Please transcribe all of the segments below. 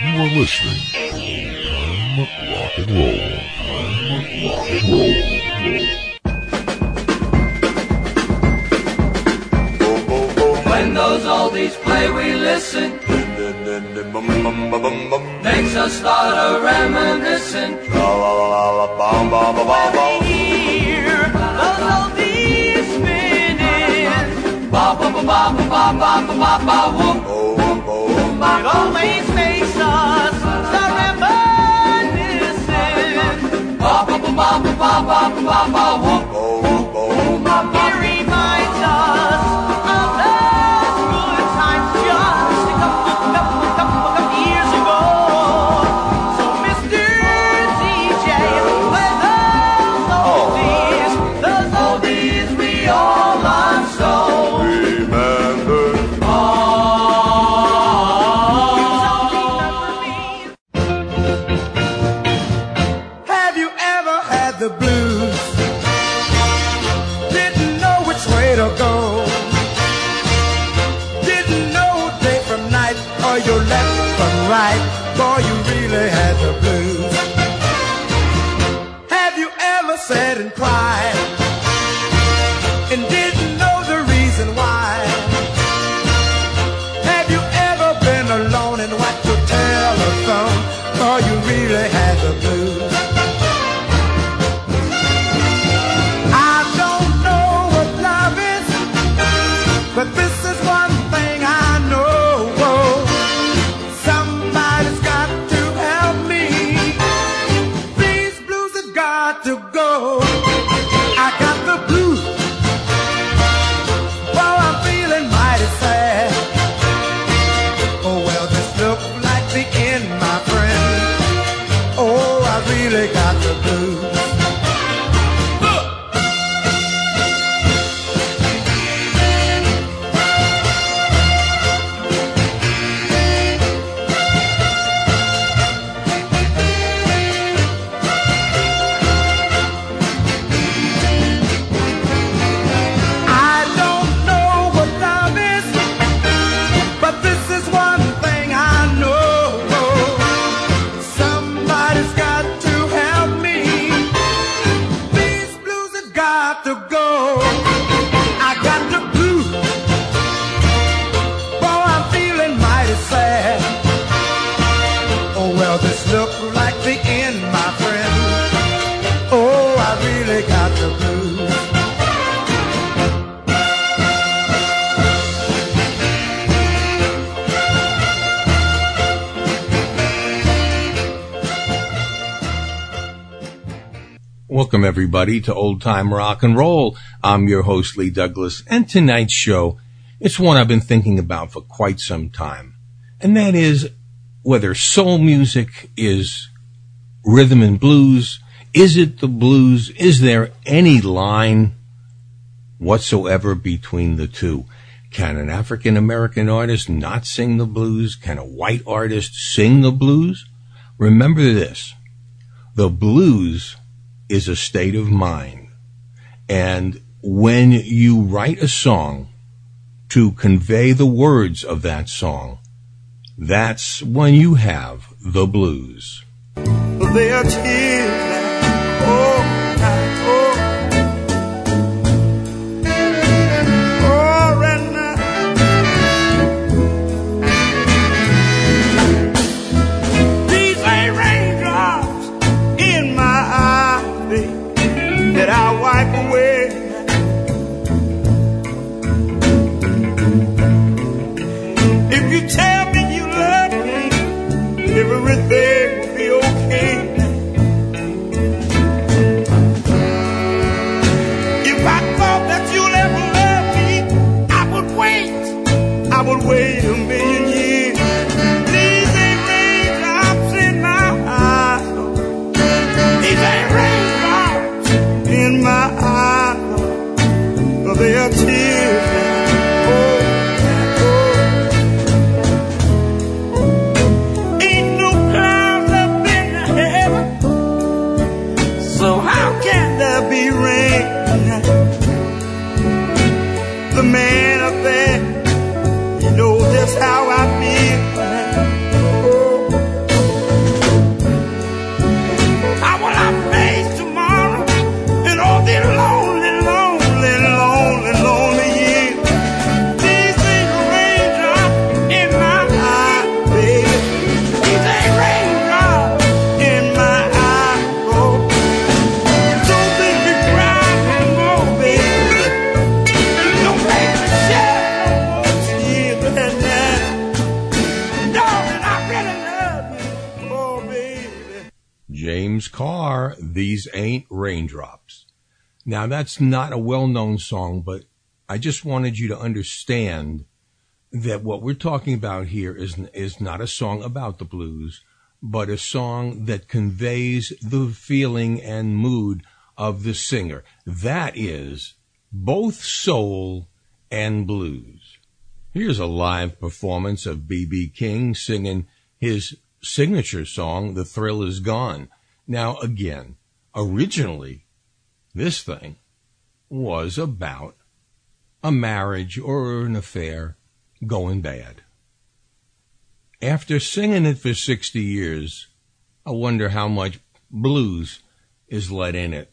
You are listening to Time Rock and Roll. Time Rock and Roll. When those oldies play, we listen. Makes us start a reminiscing. Hear those oldies spinning. Ba ba ba ba ba ba ba ba ba. It always makes Ba ba ba ba ba everybody to Old Time Rock and Roll. I'm your host Lee Douglas and tonight's show, it's one I've been thinking about for quite some time. And that is whether soul music is rhythm and blues. Is it the blues? Is there any line whatsoever between the two? Can an African American artist not sing the blues? Can a white artist sing the blues? Remember this. The blues is a state of mind. And when you write a song to convey the words of that song, that's when you have the blues. Raindrops. Now, that's not a well known song, but I just wanted you to understand that what we're talking about here is, is not a song about the blues, but a song that conveys the feeling and mood of the singer. That is both soul and blues. Here's a live performance of B.B. King singing his signature song, The Thrill Is Gone. Now, again, originally, this thing was about a marriage or an affair going bad. After singing it for 60 years, I wonder how much blues is let in it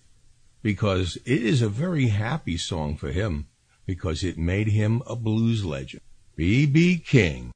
because it is a very happy song for him because it made him a blues legend. B.B. King.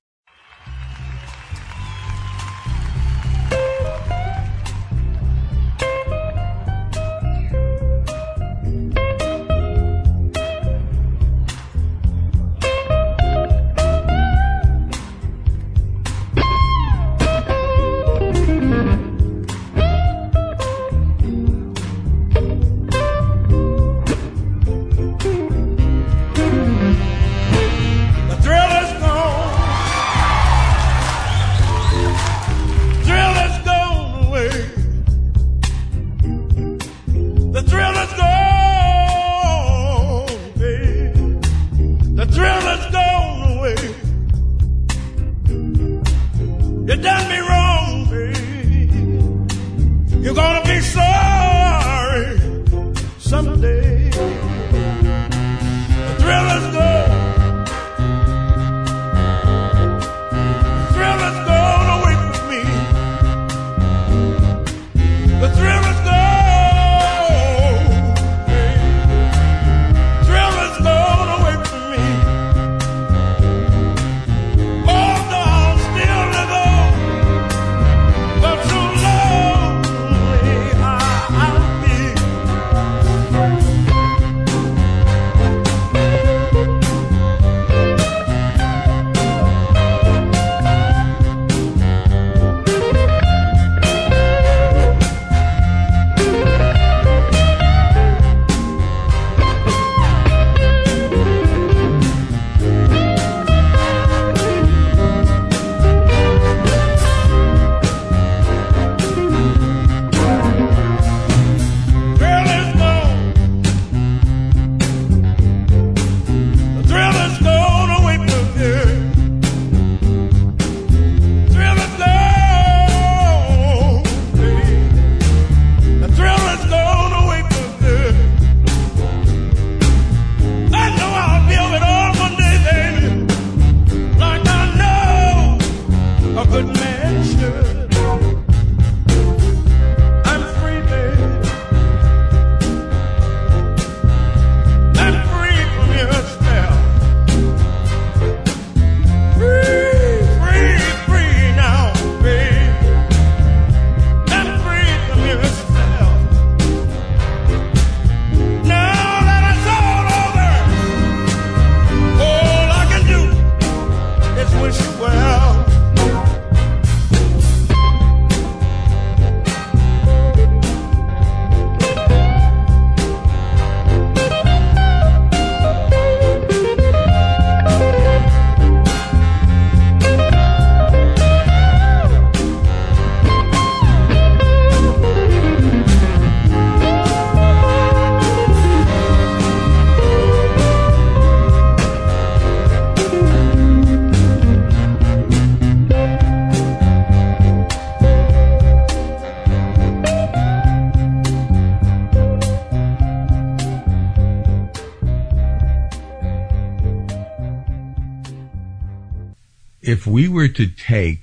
If we were to take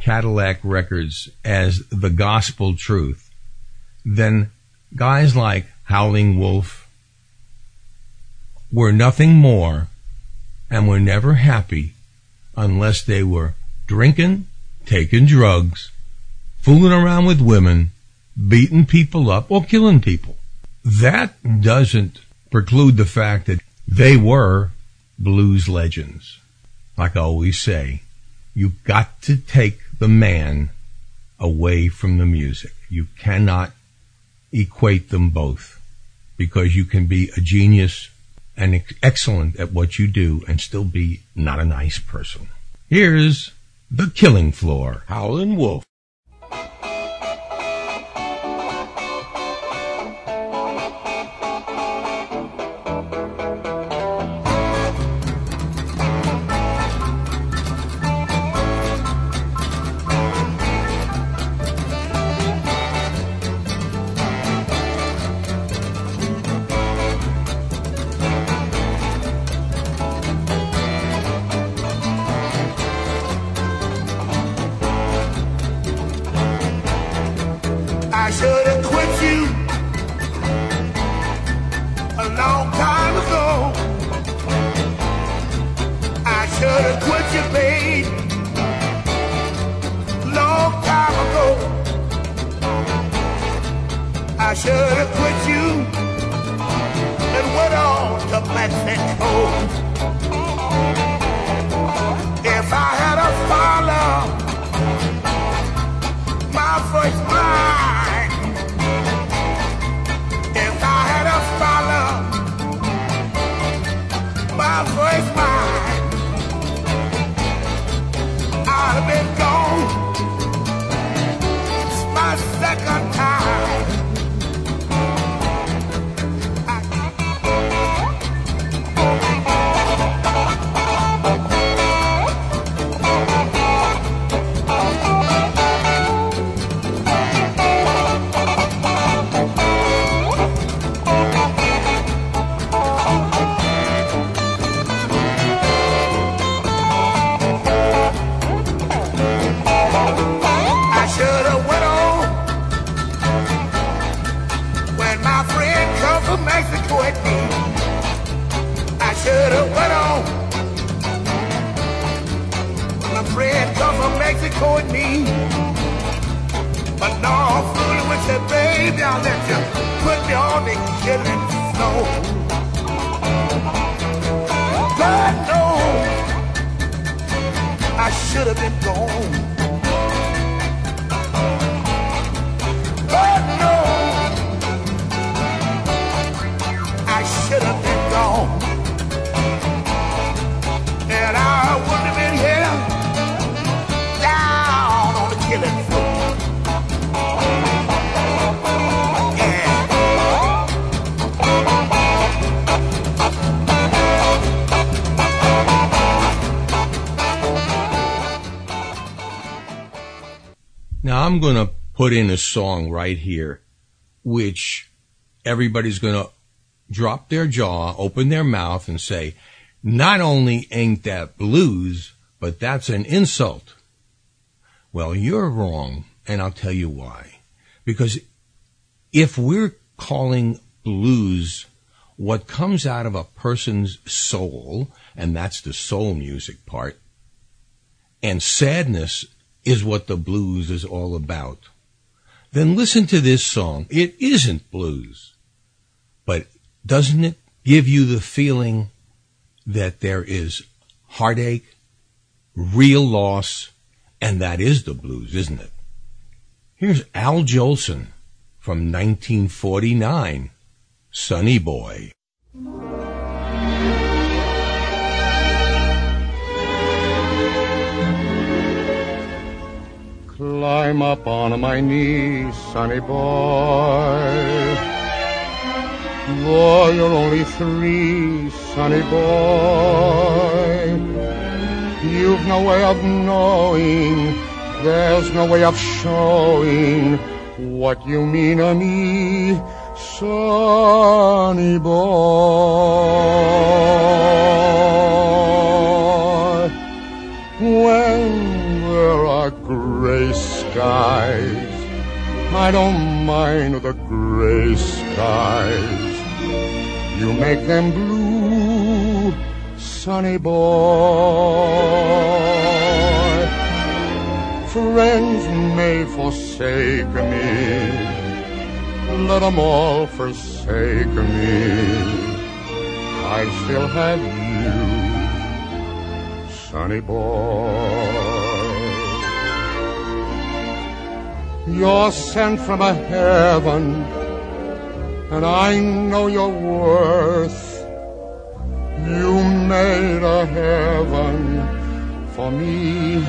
Cadillac Records as the gospel truth, then guys like Howlin' Wolf were nothing more and were never happy unless they were drinking, taking drugs, fooling around with women, beating people up, or killing people. That doesn't preclude the fact that they were blues legends. Like I always say, you've got to take the man away from the music. You cannot equate them both because you can be a genius and ex- excellent at what you do and still be not a nice person. Here's The Killing Floor, Howlin' Wolf. I should have quit you a long time ago. I should have quit you, babe, long time ago. I should have quit you and went on to Mexico. If I had a follow my first mind. You put me on the killing floor. God knows I should have been gone. I'm going to put in a song right here, which everybody's going to drop their jaw, open their mouth and say, not only ain't that blues, but that's an insult. Well, you're wrong, and I'll tell you why. Because if we're calling blues what comes out of a person's soul, and that's the soul music part, and sadness is what the blues is all about, then listen to this song. It isn't blues, but doesn't it give you the feeling that there is heartache, real loss, and that is the blues, isn't it? Here's Al Jolson from 1949, Sonny Boy. Climb up on my knees, sonny boy. Boy, you're only three, sonny boy. You've no way of knowing, there's no way of showing what you mean to me, sonny boy. Skies, I don't mind the gray skies. You make them blue, sonny boy. Friends may forsake me, let them all forsake me. I still have you, sonny boy. You're sent from a heaven, and I know your worth. You made a heaven for me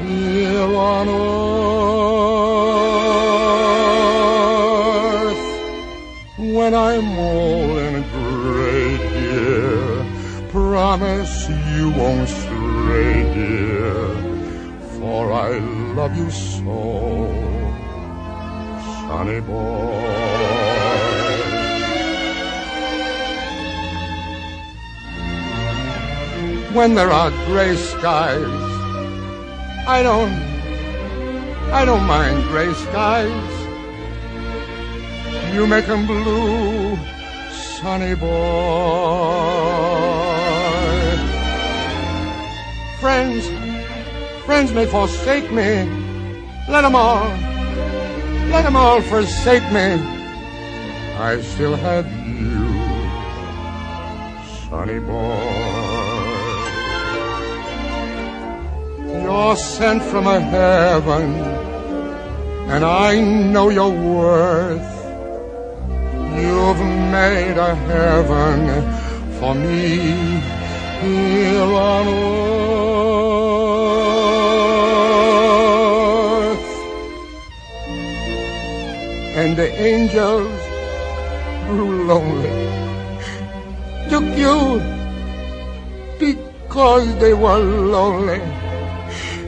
here on earth. When I'm old and gray, dear, promise you won't stray, dear, for I love you so, sonny boy. when there are gray skies. I don't, I don't mind gray skies. You make 'em blue, sonny boy. Friends, friends may forsake me. Let 'em all, let 'em all forsake me. I still have you, sonny boy. You're sent from a heaven, and I know your worth. You've made a heaven for me here on earth. And the angels grew lonely, took you because they were lonely.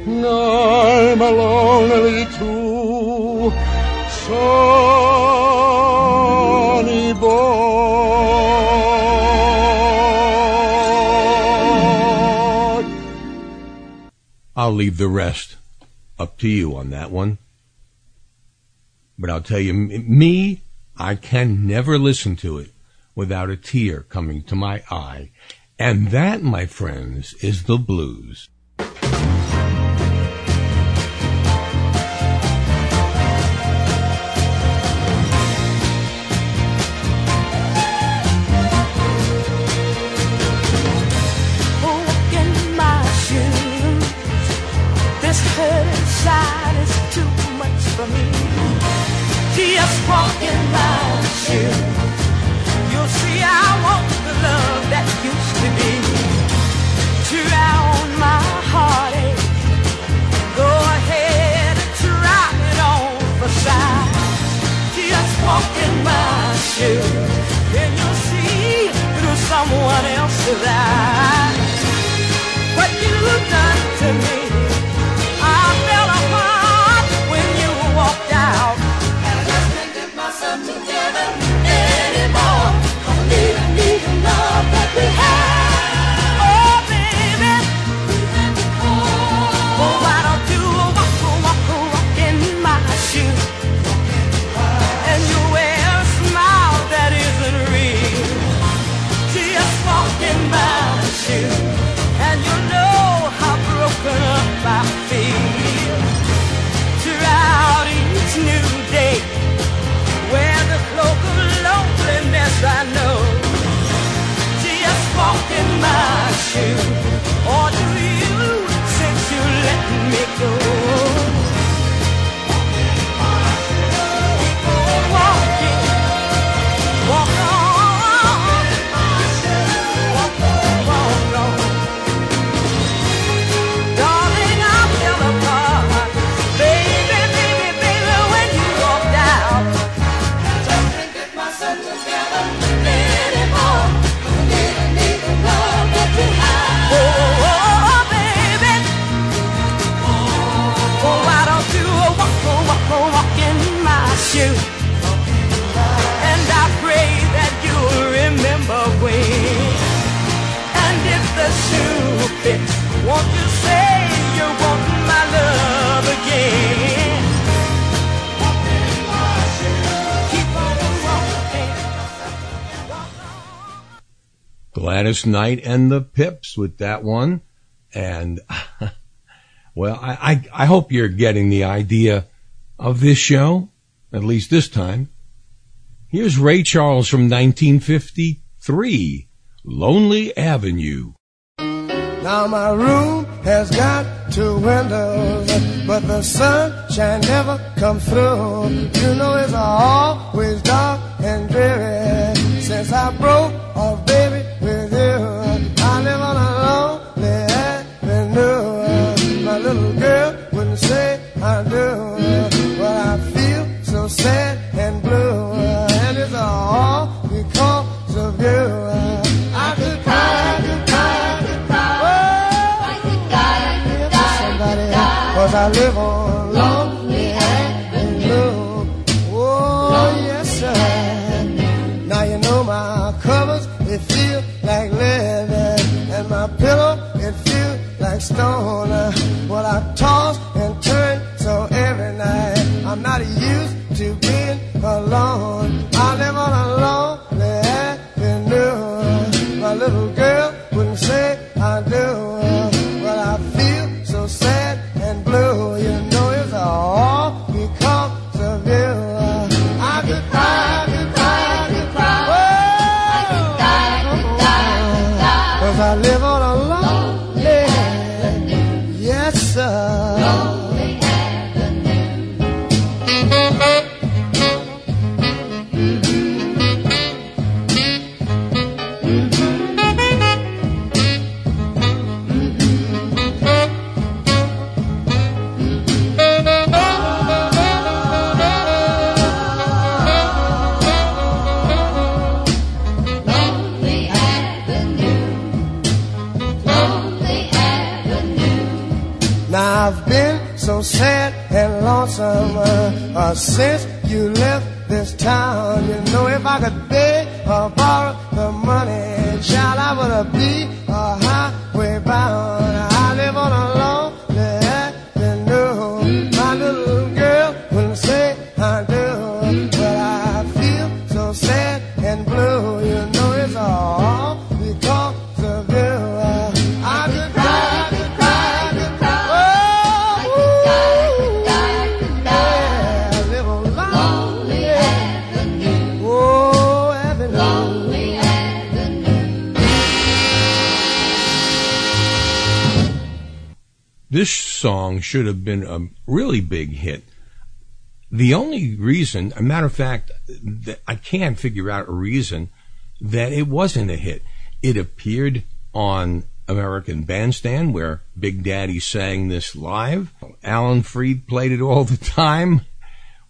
I'm a lonely too, sonny boy. I'll leave the rest up to you on that one. But I'll tell you, me, I can never listen to it without a tear coming to my eye. And that, my friends, is the blues. Just walk in my shoes. You'll see I want the love that used to be. My heartache. Go ahead and try it on for size. Just in my shoes. And you'll see through someone else's eyes what you've done to me. Knight and the Pips with that one. And well, I, I, I hope you're getting the idea of this show, at least this time. Here's Ray Charles from 1953, Lonely Avenue. Now my room has got two windows, but the sunshine never comes through. You know it's always dark and dreary since I broke off, baby. I do. I feel so sad. summer uh, since you left this town. You know if I could beg or borrow the money, child, I would be should have been a really big hit. The only reason, a matter of fact, I can't figure out a reason that it wasn't a hit. It appeared on American Bandstand where Big Daddy sang this live. Alan Freed played it all the time.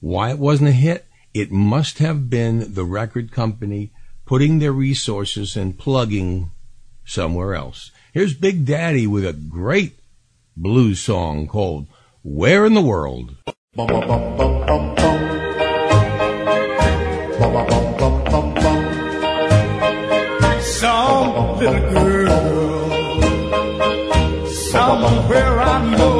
Why it wasn't a hit? It must have been the record company putting their resources and plugging somewhere else. Here's Big Daddy with a great blues song called Where in the World? Some little girl, somewhere I know.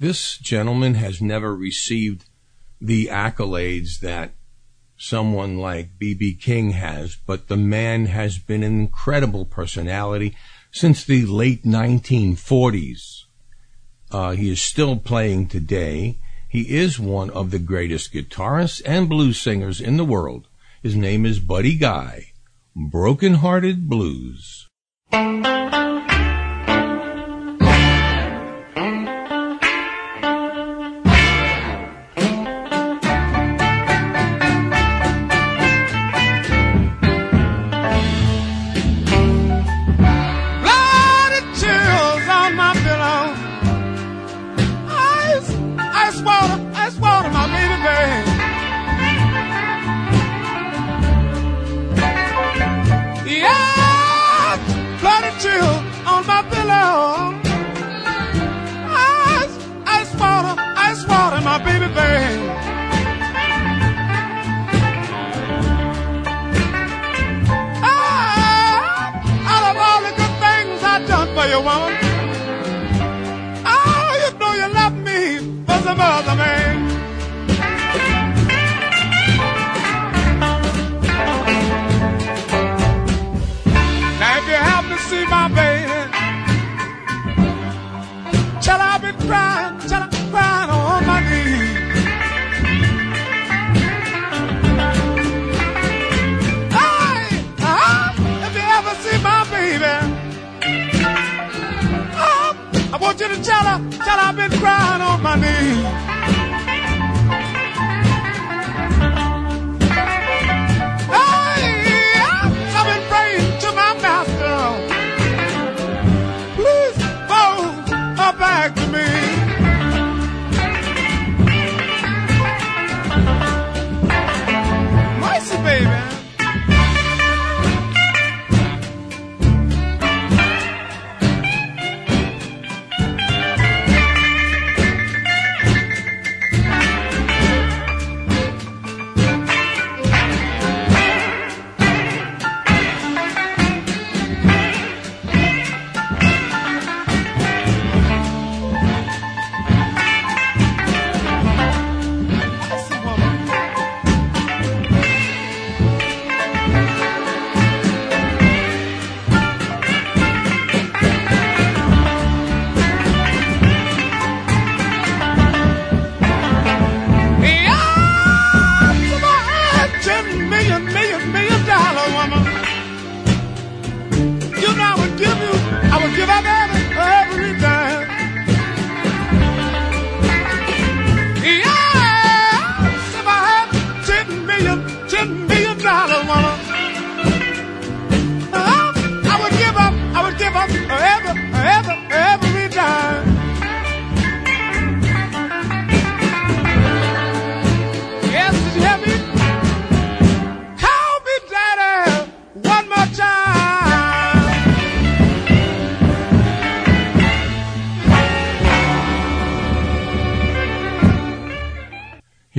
this gentleman has never received the accolades that someone like B.B. King has, but the man has been an incredible personality since the late 1940s. Uh, he is still playing today. He is one of the greatest guitarists and blues singers in the world. His name is Buddy Guy. Broken Hearted Blues.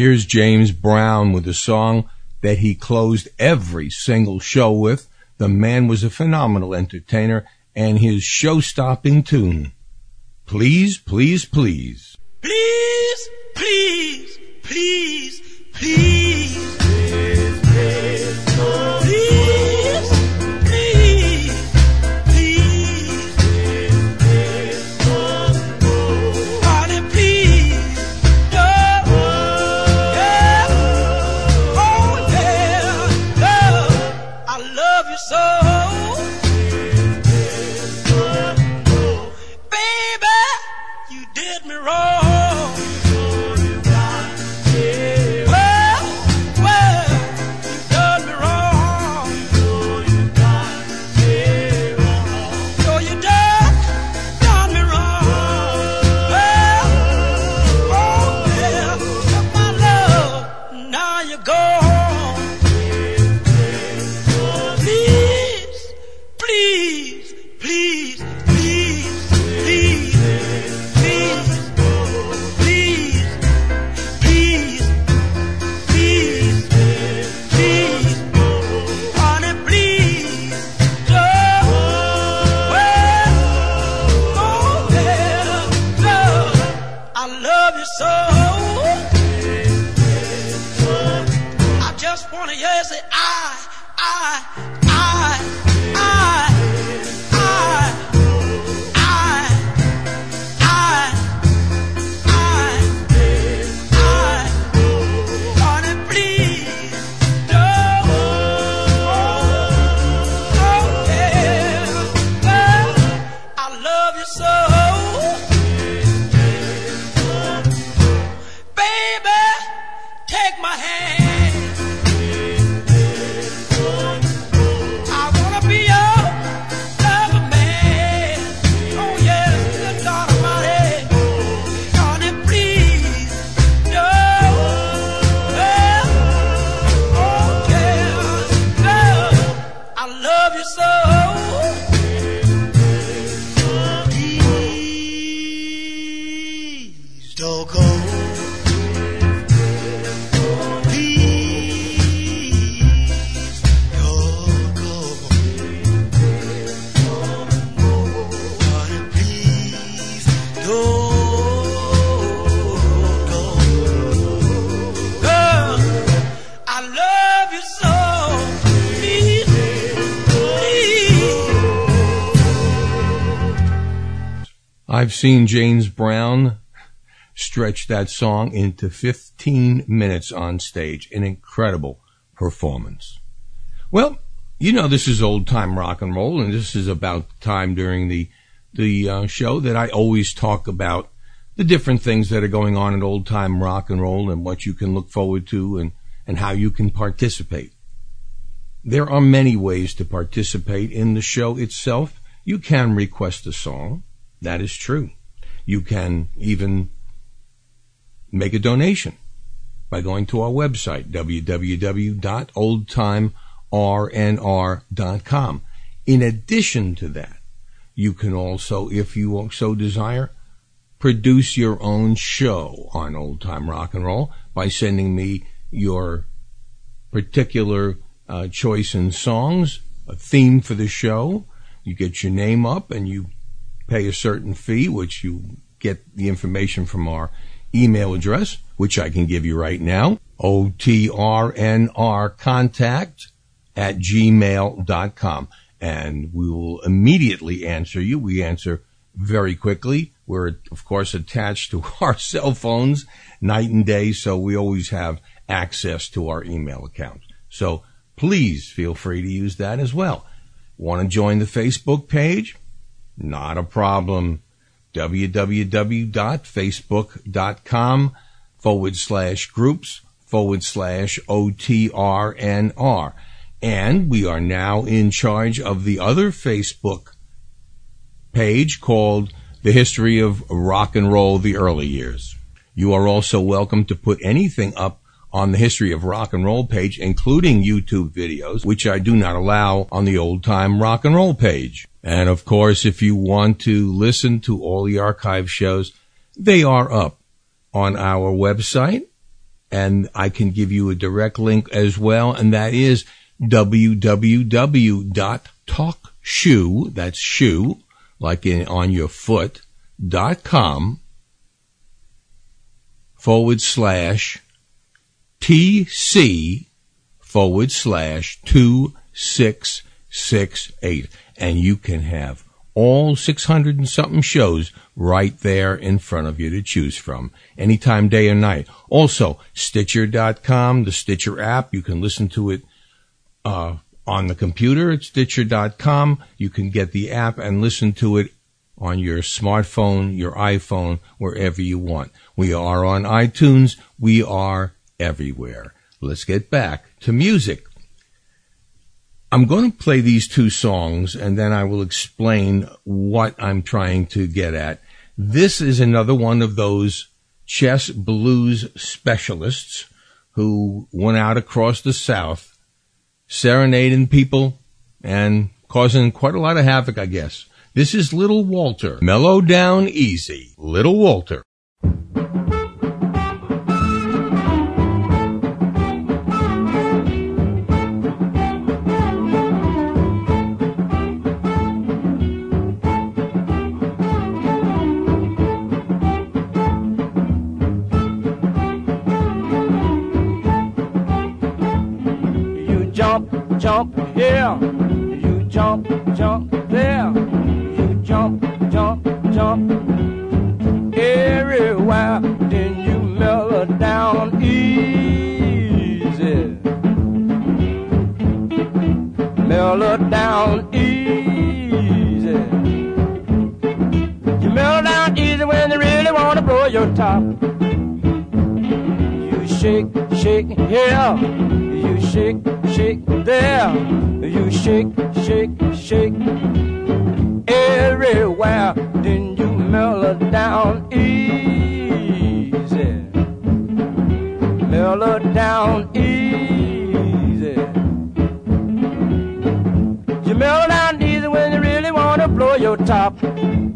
Here's James Brown with a song that he closed every single show with. The man was a phenomenal entertainer and his show stopping tune. Please, please, please. Please! Seen James Brown stretch that song into 15 minutes on stage. An incredible performance. Well, you know this is old time rock and roll, and this is about the time during the the uh, show that I always talk about the different things that are going on in old time rock and roll and what you can look forward to and, and how you can participate. There are many ways to participate in the show itself. You can request a song. That is true. You can even make a donation by going to our website, www.oldtimernr.com. In addition to that, you can also, if you so desire, produce your own show on old time rock and roll by sending me your particular uh, choice in songs, a theme for the show. You get your name up and you pay a certain fee, which you get the information from our email address, which I can give you right now. O-T-R-N-R contact at gmail.com. And we will immediately answer you. We answer very quickly. We're, of course, attached to our cell phones night and day, so we always have access to our email account. So please feel free to use that as well. Want to join the Facebook page? Not a problem. www.facebook.com forward slash groups forward slash OTRNR. And we are now in charge of the other Facebook page called The History of Rock and Roll, the Early Years. You are also welcome to put anything up on the History of Rock and Roll page, including YouTube videos, which I do not allow on the old time rock and roll page. And of course, if you want to listen to all the archive shows, they are up on our website. And I can give you a direct link as well. And that is www.talkshoe, that's shoe, like in on your foot, dot com forward slash TC forward slash 2668. And you can have all 600 and something shows right there in front of you to choose from anytime, day or night. Also, Stitcher.com, the Stitcher app, you can listen to it, uh, on the computer at Stitcher.com. You can get the app and listen to it on your smartphone, your iPhone, wherever you want. We are on iTunes. We are everywhere. Let's get back to music. I'm going to play these two songs and then I will explain what I'm trying to get at. This is another one of those chess blues specialists who went out across the South serenading people and causing quite a lot of havoc, I guess. This is Little Walter. Mellow down easy. Little Walter. Mellow down easy. You mellow down easy when they really want to blow your top. You shake, shake here. You shake, shake there. You shake, shake, shake everywhere. Then you mellow down easy. Mellow down easy. Blow your top.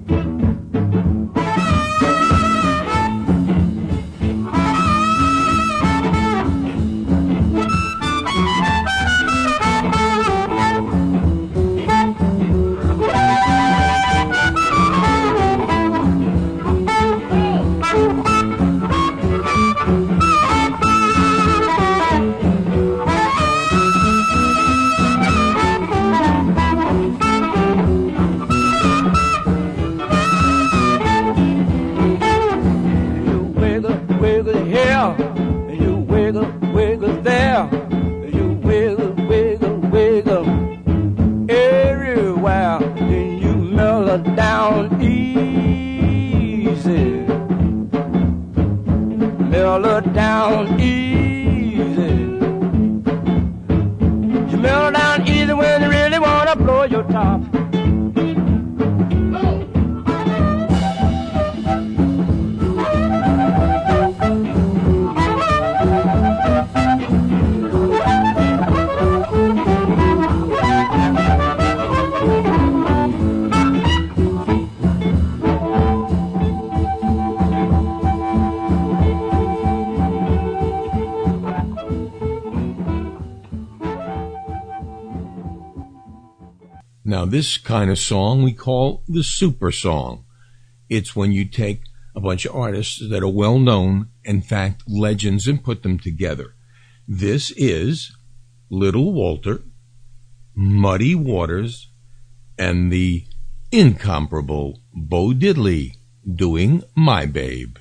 This kind of song we call the super song. It's when you take a bunch of artists that are well known, in fact, legends, and put them together. This is Little Walter, Muddy Waters, and the incomparable Bo Diddley doing My Babe.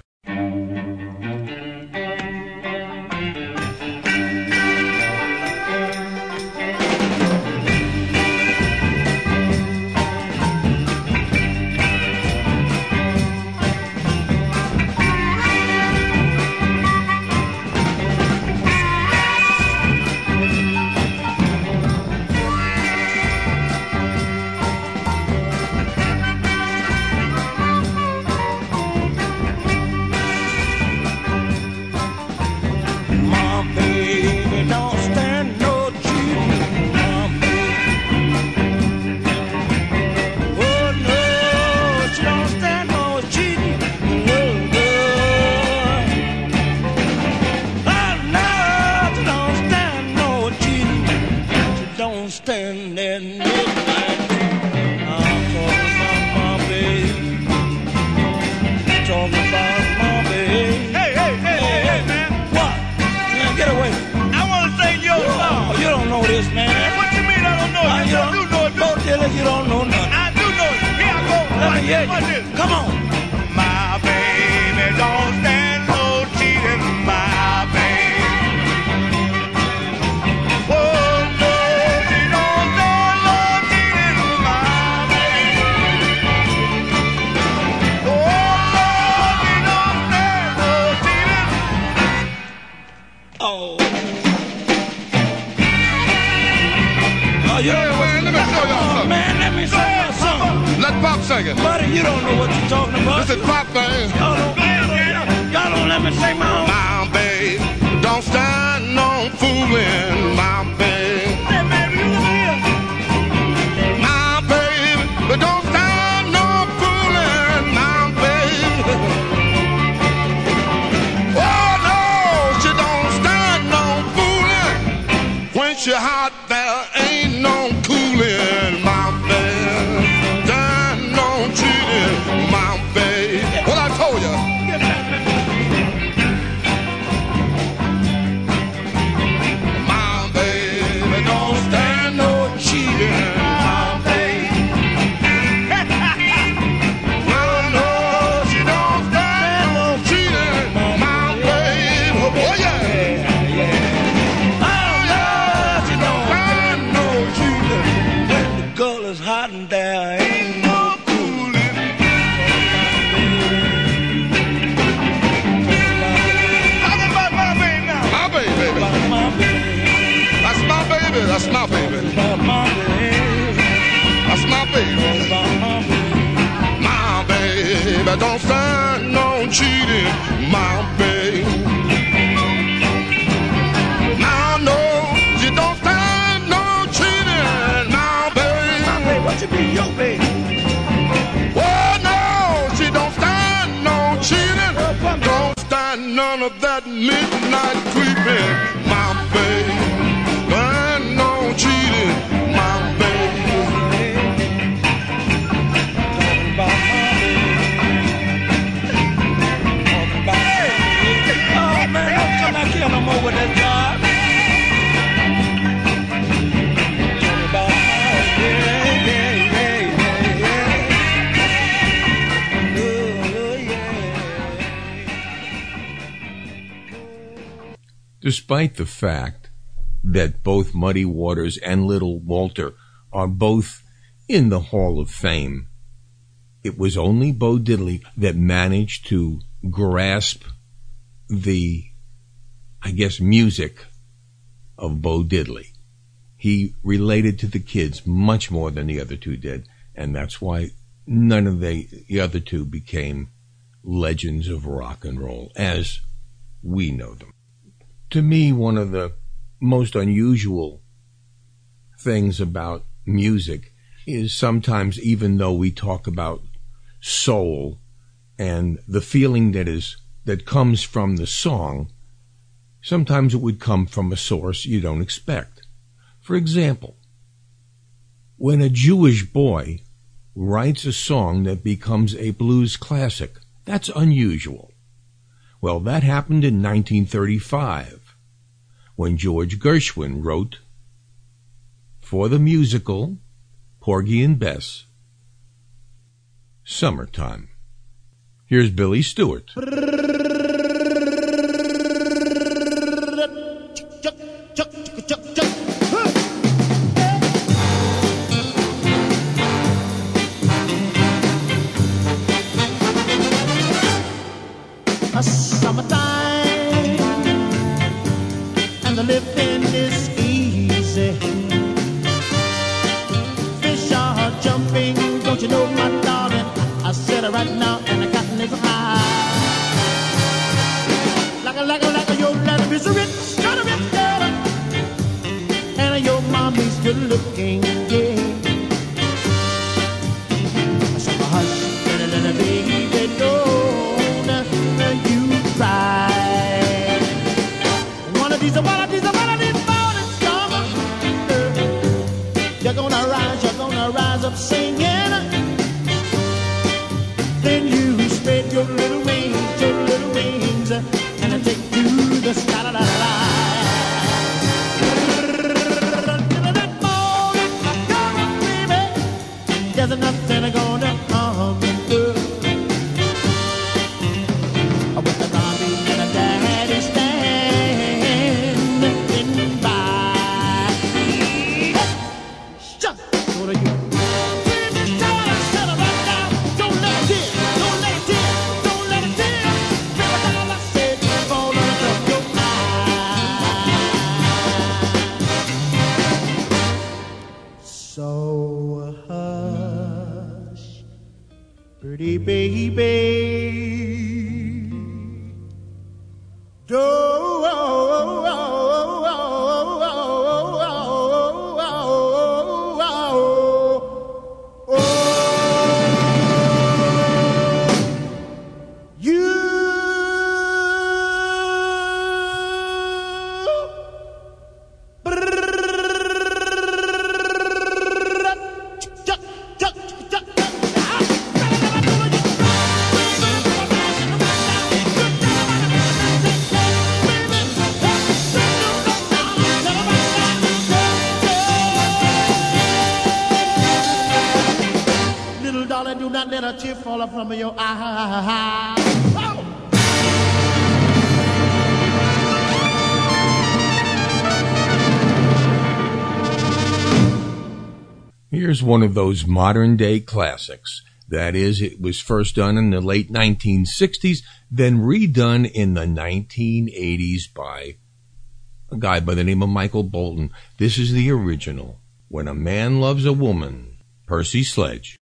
Stand no cheating. My baby. Now no, she don't stand no cheating. My baby. Hey, what you be, yo, baby? Oh no, she don't stand no cheating. Don't stand none of that midnight creeping. despite the fact that both Muddy Waters and Little Walter are both in the Hall of Fame. It was only Bo Diddley that managed to grasp the, I guess, music of Bo Diddley. He related to the kids much more than the other two did, and that's why none of the, the other two became legends of rock and roll as we know them to me, one of the most unusual things about music is sometimes, even though we talk about soul and the feeling that is that comes from the song, sometimes it would come from a source you don't expect. For example, when a Jewish boy writes a song that becomes a blues classic, that's unusual. Well, that happened in 1935 when George Gershwin wrote for the musical Porgy and Bess, Summertime. Here's Billy Stewart. something you. one of those modern day classics. That is, it was first done in the late 1960s, then redone in the 1980s by a guy by the name of Michael Bolton. This is the original. When a Man Loves a Woman, Percy Sledge.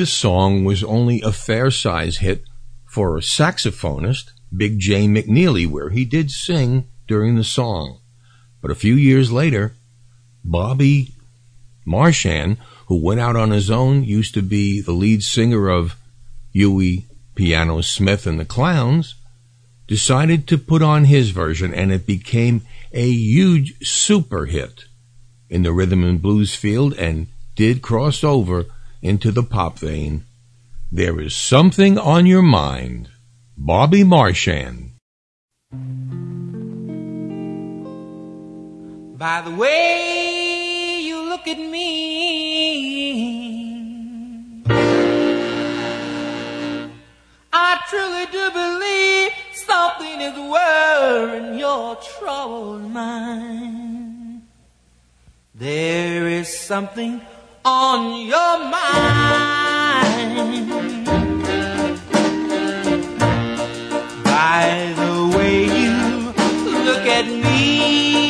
This song was only a fair size hit for saxophonist, Big Jay McNeely, where he did sing during the song. But a few years later, Bobby Marchan, who went out on his own, used to be the lead singer of Huey Piano Smith and the Clowns, decided to put on his version and it became a huge super hit in the rhythm and blues field and did cross over into the pop vein. There is something on your mind. Bobby Marchan. By the way you look at me, I truly do believe something is worrying your troubled mind. There is something on your mind. By the way you look at me,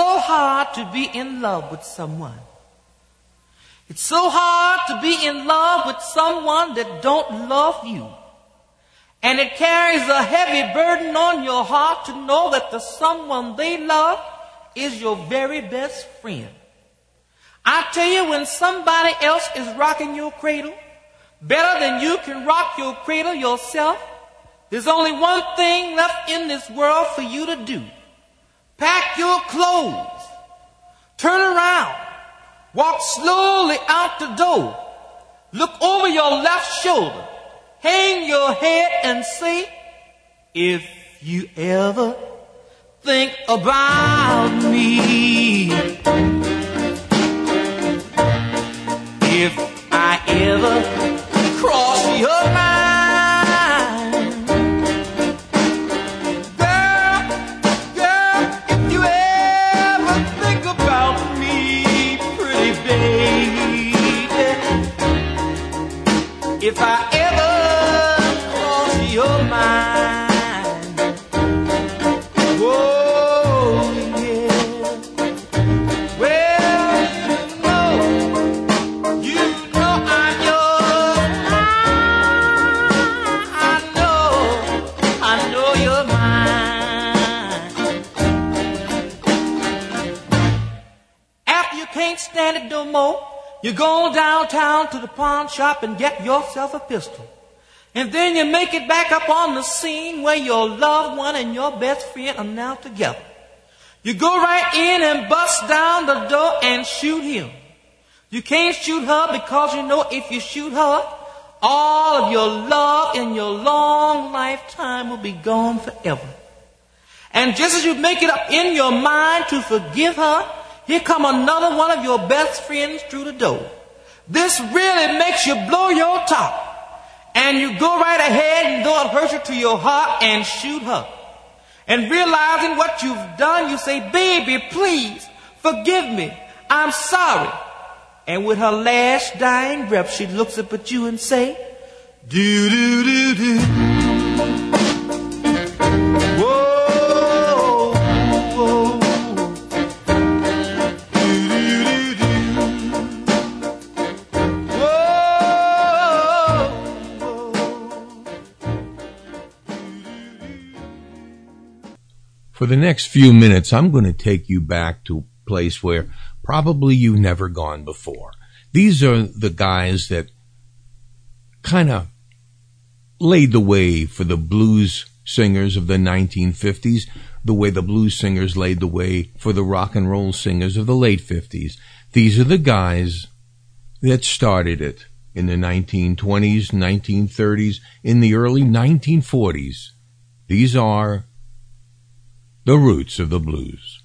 so hard to be in love with someone. It's so hard to be in love with someone that don't love you. And it carries a heavy burden on your heart to know that the someone they love is your very best friend. I tell you, when somebody else is rocking your cradle better than you can rock your cradle yourself, there's only one thing left in this world for you to do. Pack your clothes, turn around, walk slowly out the door, look over your left shoulder, hang your head and say, if you ever think about me, if I ever cross your if I ever cross your mind, whoa, yeah. Well, you know, you know I'm yours. I know, I know you're mine. After you can't stand it no more, you go downtown to the pawn shop and get yourself a pistol. And then you make it back up on the scene where your loved one and your best friend are now together. You go right in and bust down the door and shoot him. You can't shoot her because you know if you shoot her, all of your love in your long lifetime will be gone forever. And just as you make it up in your mind to forgive her, here come another one of your best friends through the door. This really makes you blow your top. And you go right ahead and though it hurts to your heart and shoot her. And realizing what you've done, you say, baby, please forgive me. I'm sorry. And with her last dying breath, she looks up at you and say, Do do do do. For the next few minutes, I'm going to take you back to a place where probably you've never gone before. These are the guys that kind of laid the way for the blues singers of the 1950s, the way the blues singers laid the way for the rock and roll singers of the late 50s. These are the guys that started it in the 1920s, 1930s, in the early 1940s. These are the roots of the blues.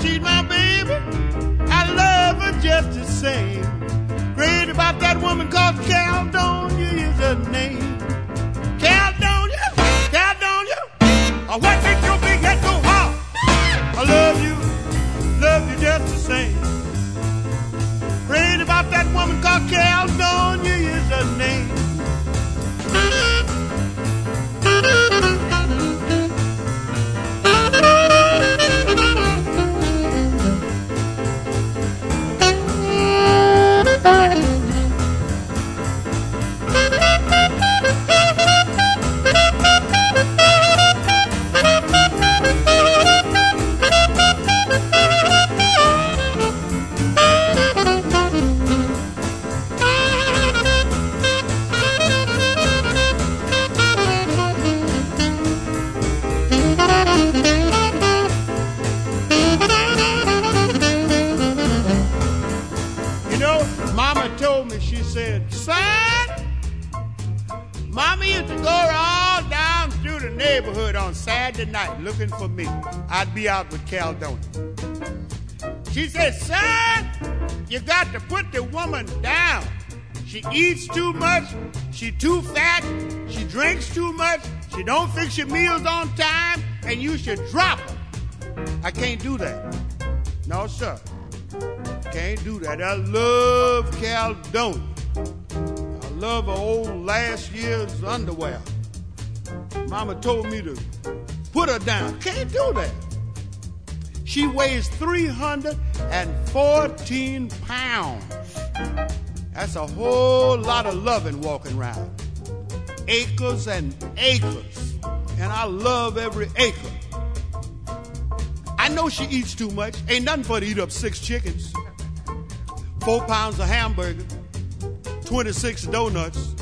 She's my baby. I love her just the same. Great about that woman called Caledonia is be out with Caledonia. She said, son, you got to put the woman down. She eats too much, she too fat, she drinks too much, she don't fix your meals on time, and you should drop her. I can't do that. No, sir. Can't do that. I love Caledonia. I love her old last year's underwear. Mama told me to put her down. Can't do that. She weighs 314 pounds. That's a whole lot of loving walking around. Acres and acres. And I love every acre. I know she eats too much. Ain't nothing for to eat up six chickens, four pounds of hamburger, 26 donuts,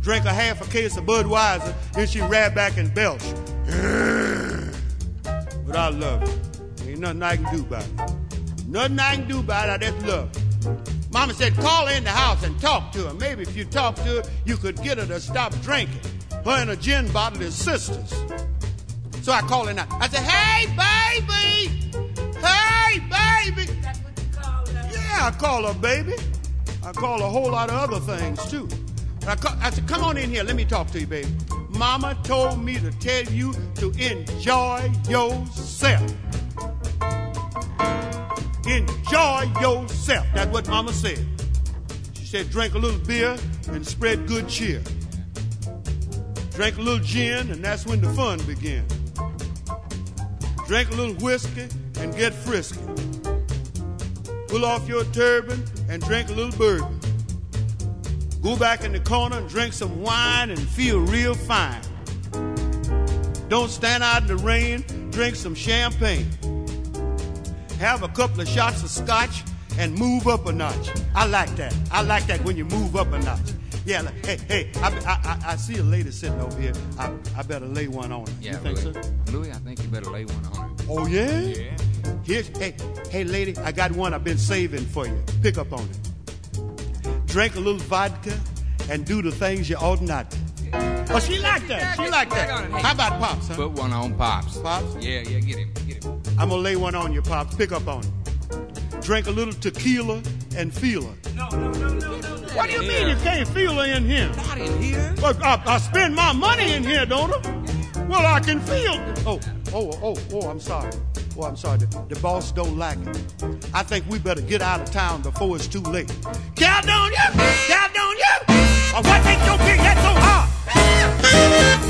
drink a half a case of Budweiser, then she ran back and belch. But I love her. Nothing I can do about it. Nothing I can do about it. I just love her. Mama said, call her in the house and talk to her. Maybe if you talk to her, you could get her to stop drinking. Her and a gin bottle is sisters. So I called her now. I said, hey, baby! Hey, baby! Yeah, I call her baby. I call her a whole lot of other things too. But I, ca- I said, come on in here. Let me talk to you, baby. Mama told me to tell you to enjoy yourself. Enjoy yourself. That's what Mama said. She said, drink a little beer and spread good cheer. Drink a little gin, and that's when the fun begins. Drink a little whiskey and get frisky. Pull off your turban and drink a little bourbon. Go back in the corner and drink some wine and feel real fine. Don't stand out in the rain, drink some champagne have a couple of shots of scotch, and move up a notch. I like that. I like that when you move up a notch. Yeah, like, hey, hey, I, I, I, see a lady sitting over here. I, I better lay one on her. Yeah, you think Louis, so? Louis, I think you better lay one on her. Oh, yeah? Yeah. Here's, hey, hey, lady, I got one I've been saving for you. Pick up on it. Drink a little vodka and do the things you ought not. Oh, she liked that. She liked that. How about Pops, huh? Put one on Pops. Pops? Yeah, yeah, get him. I'm gonna lay one on you, pop. Pick up on it. Drink a little tequila and feel her. No, no, no, no, no. What do you mean you can't feel her in here? Not in here. Well, I, I spend my money in here, don't I? Well, I can feel. Oh, oh, oh, oh, I'm sorry. Oh, I'm sorry. The, the boss don't like it. I think we better get out of town before it's too late. Caledonia! Caledonia! Why take your big head so hard?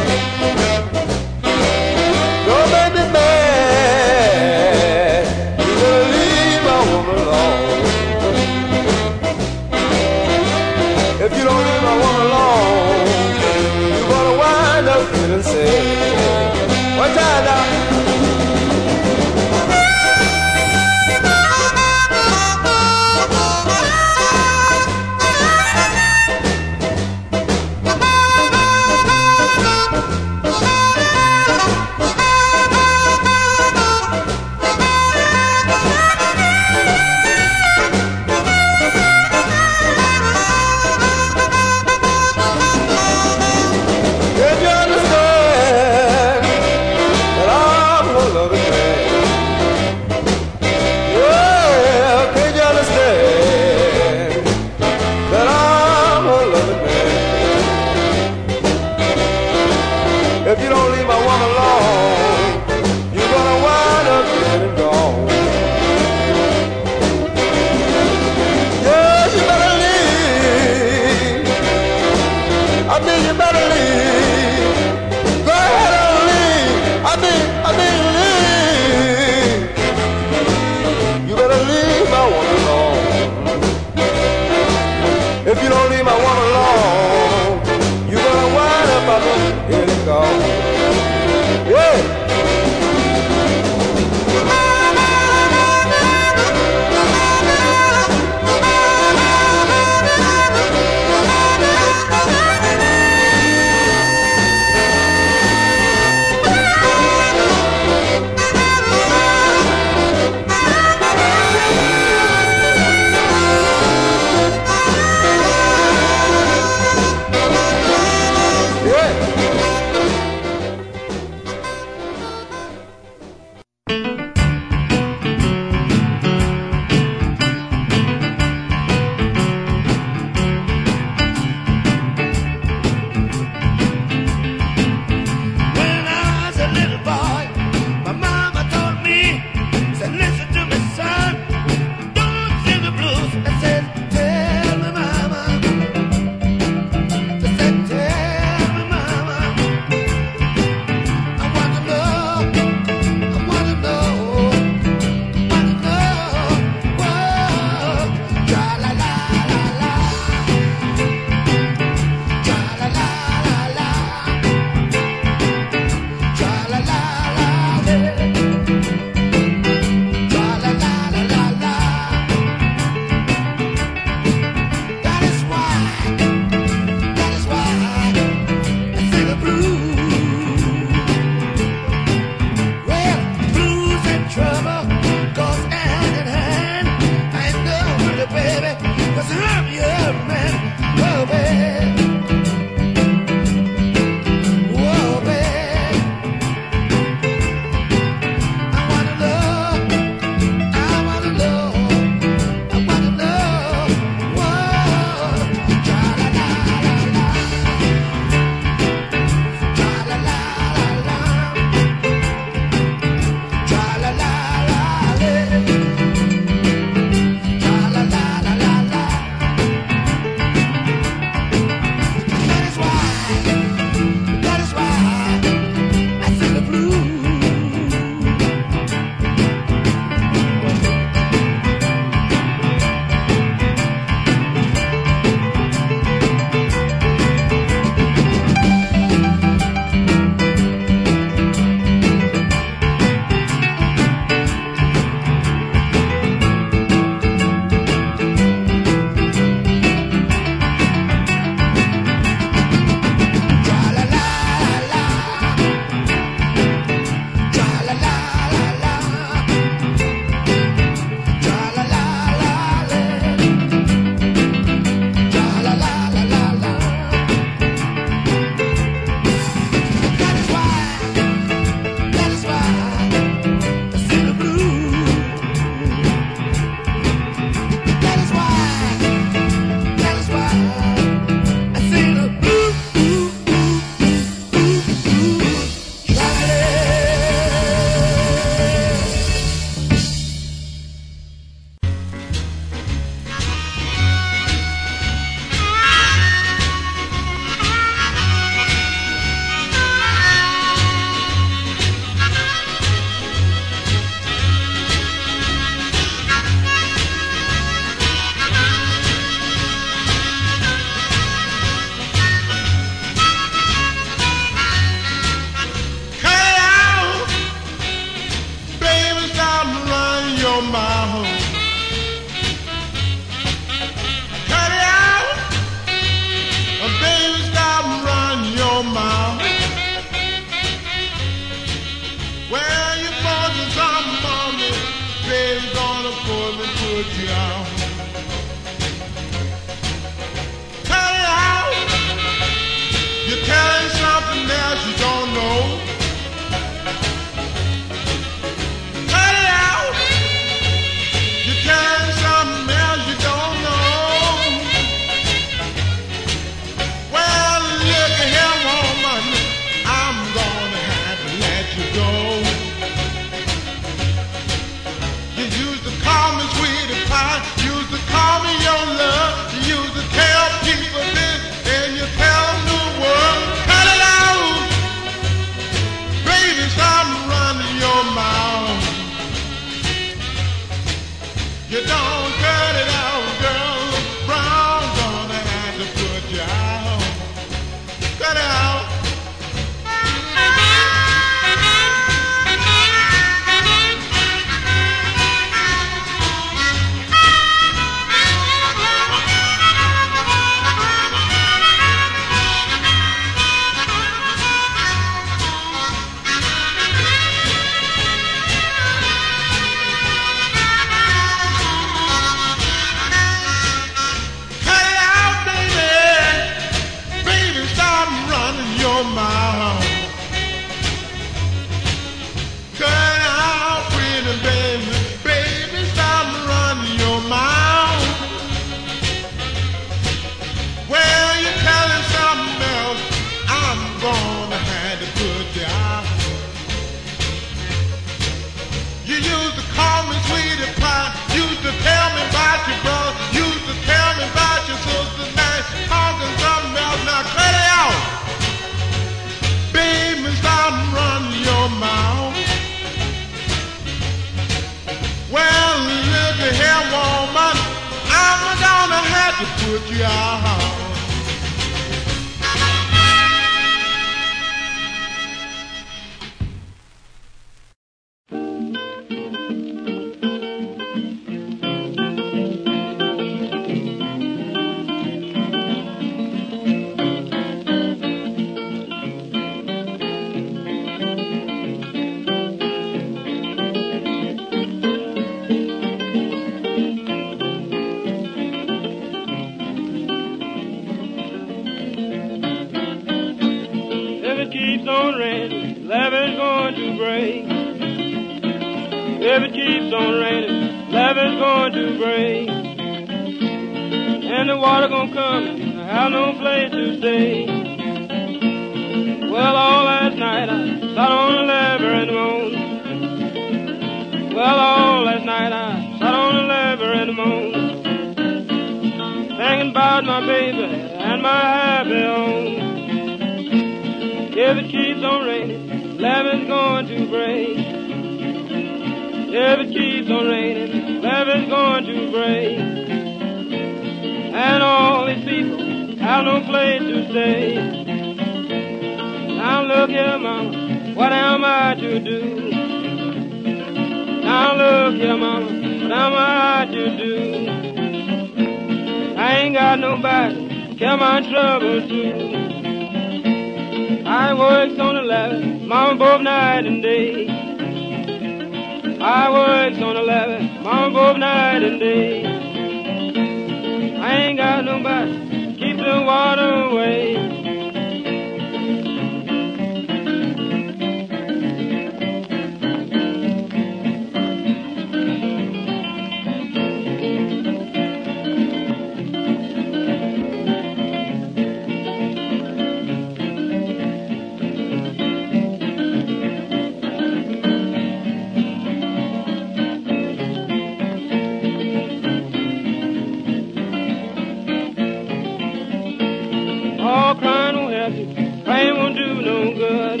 Praying won't do no good.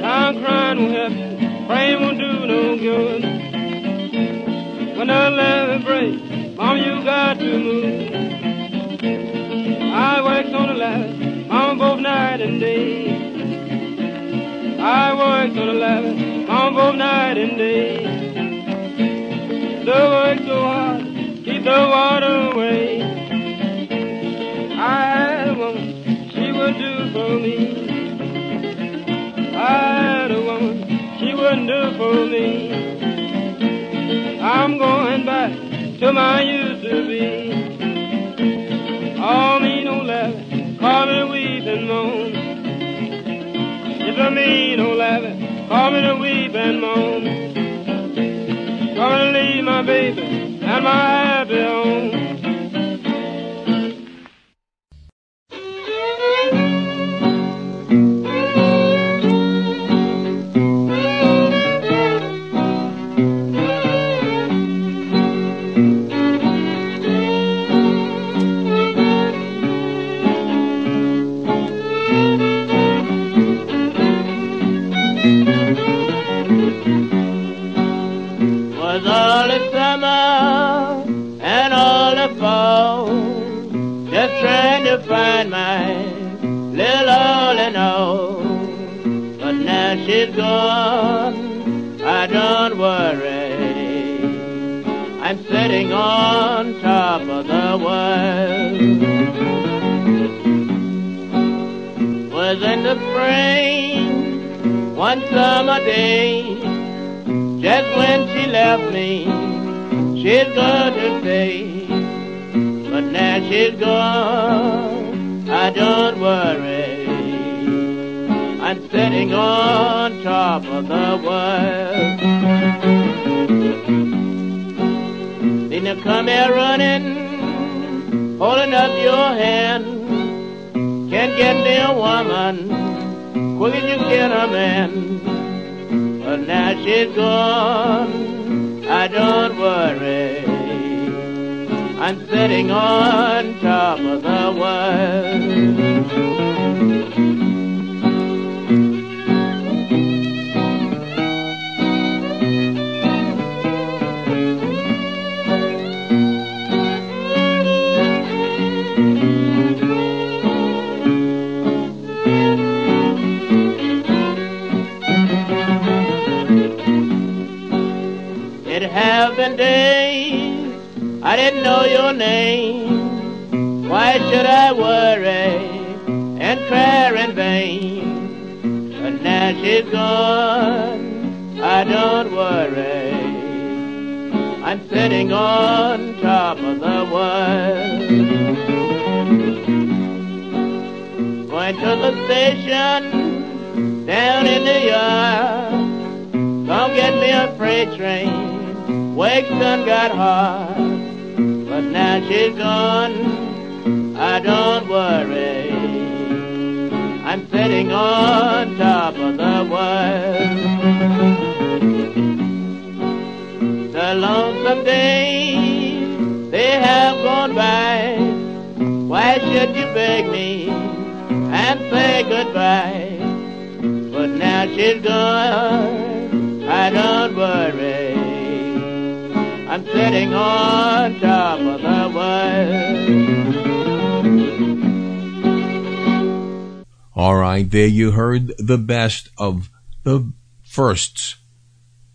Loud crying won't help you. Praying won't do no good. When the eleven breaks, Mom, you got to move. I worked on the ladder, Mom, both night and day. I worked on the ladder, Mom, both night and day. The work so hard, keep the water. wonderful me. I'm going back to my used to be. All me no levy, call me to weep and moan. If I me no levy, call me to weep and moan. Call me to leave my baby and my say goodbye? But now she's gone, I don't worry. I'm sitting on top of the world. All right, there you heard the best of the firsts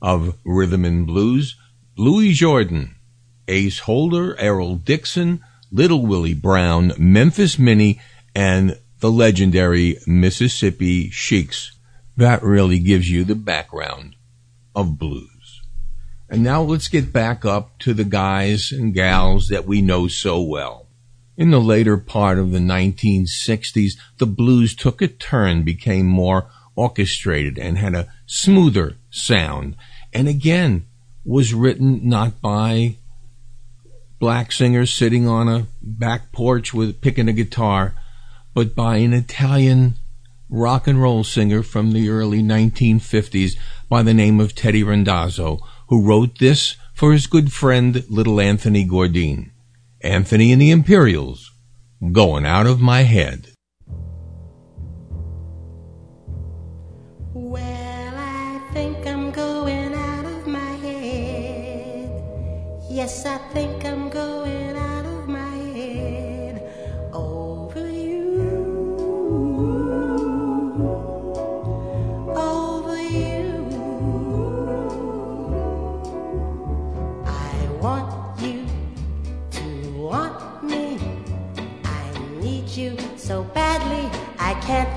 of rhythm and blues. Louis Jordan, Ace Holder, Errol Dixon, Little Willie Brown, Memphis Minnie, and the legendary Mississippi Sheiks. That really gives you the background of blues. And now let's get back up to the guys and gals that we know so well. In the later part of the 1960s, the blues took a turn, became more orchestrated, and had a smoother sound. And again, was written not by black singers sitting on a back porch with picking a guitar, but by an Italian rock and roll singer from the early 1950s by the name of Teddy Randazzo, who wrote this for his good friend little Anthony Gourdine. Anthony and the Imperials, going out of my head. Well, I think I'm going out of my head. Yes, I think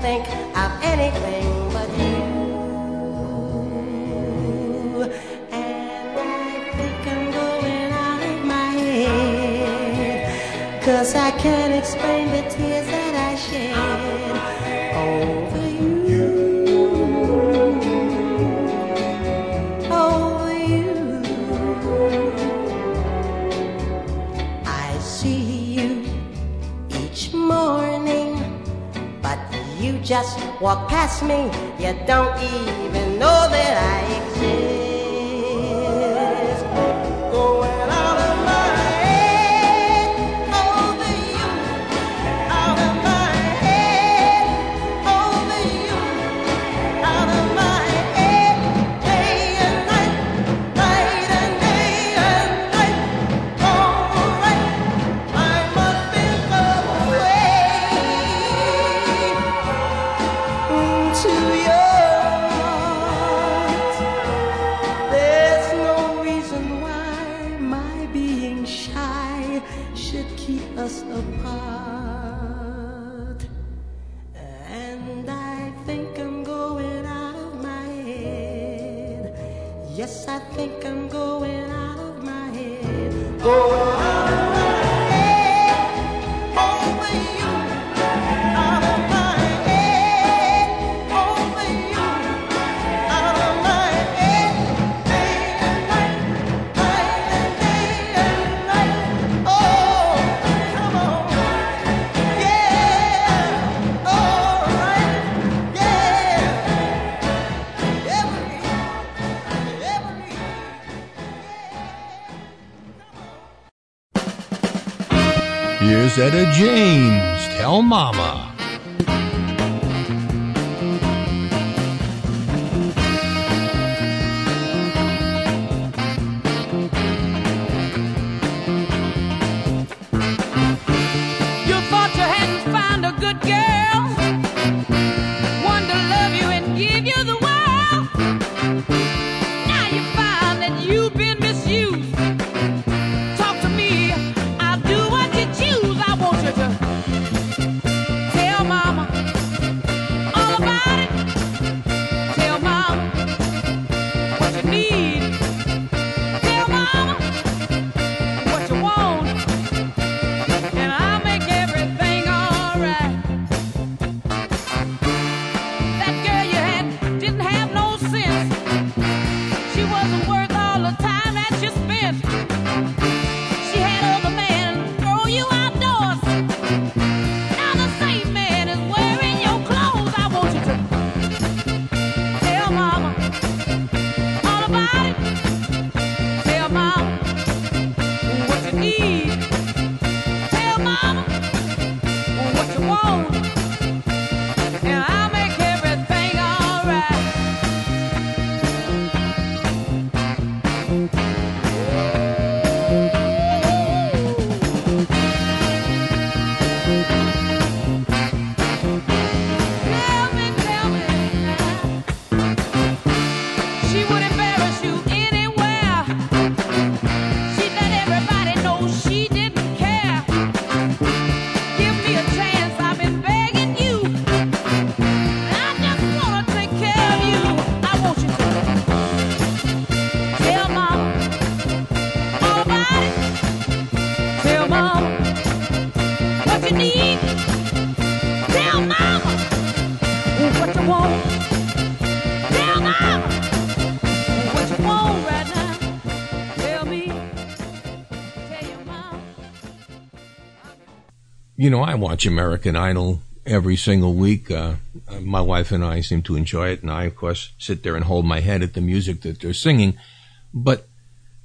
think of anything but you. And I think I'm going out of my. Cause I can't explain the tears just walk past me. You don't even know that I Mama. You know, I watch American Idol every single week. Uh, uh, my wife and I seem to enjoy it, and I, of course, sit there and hold my head at the music that they're singing. But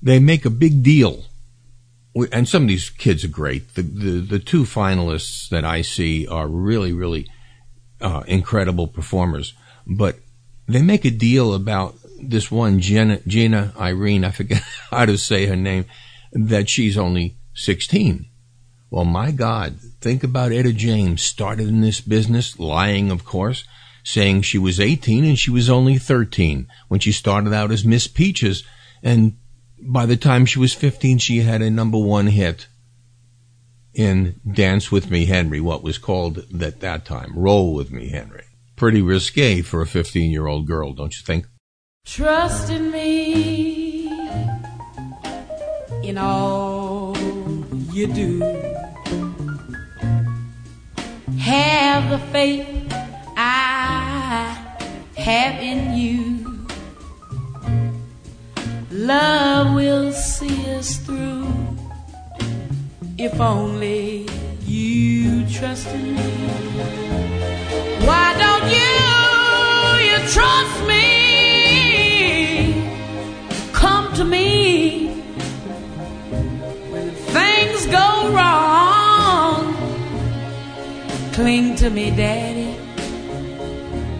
they make a big deal, and some of these kids are great. The the, the two finalists that I see are really, really uh, incredible performers. But they make a deal about this one Gina, Gina Irene. I forget how to say her name. That she's only sixteen. Well, my God, think about Etta James, started in this business, lying, of course, saying she was 18 and she was only 13 when she started out as Miss Peaches. And by the time she was 15, she had a number one hit in Dance With Me, Henry, what was called at that time, Roll With Me, Henry. Pretty risque for a 15 year old girl, don't you think? Trust in me in all you do. Have the faith I have in you. Love will see us through if only you trust in me. Why don't you, you trust me? Come to me when things go wrong. Cling to me, Daddy.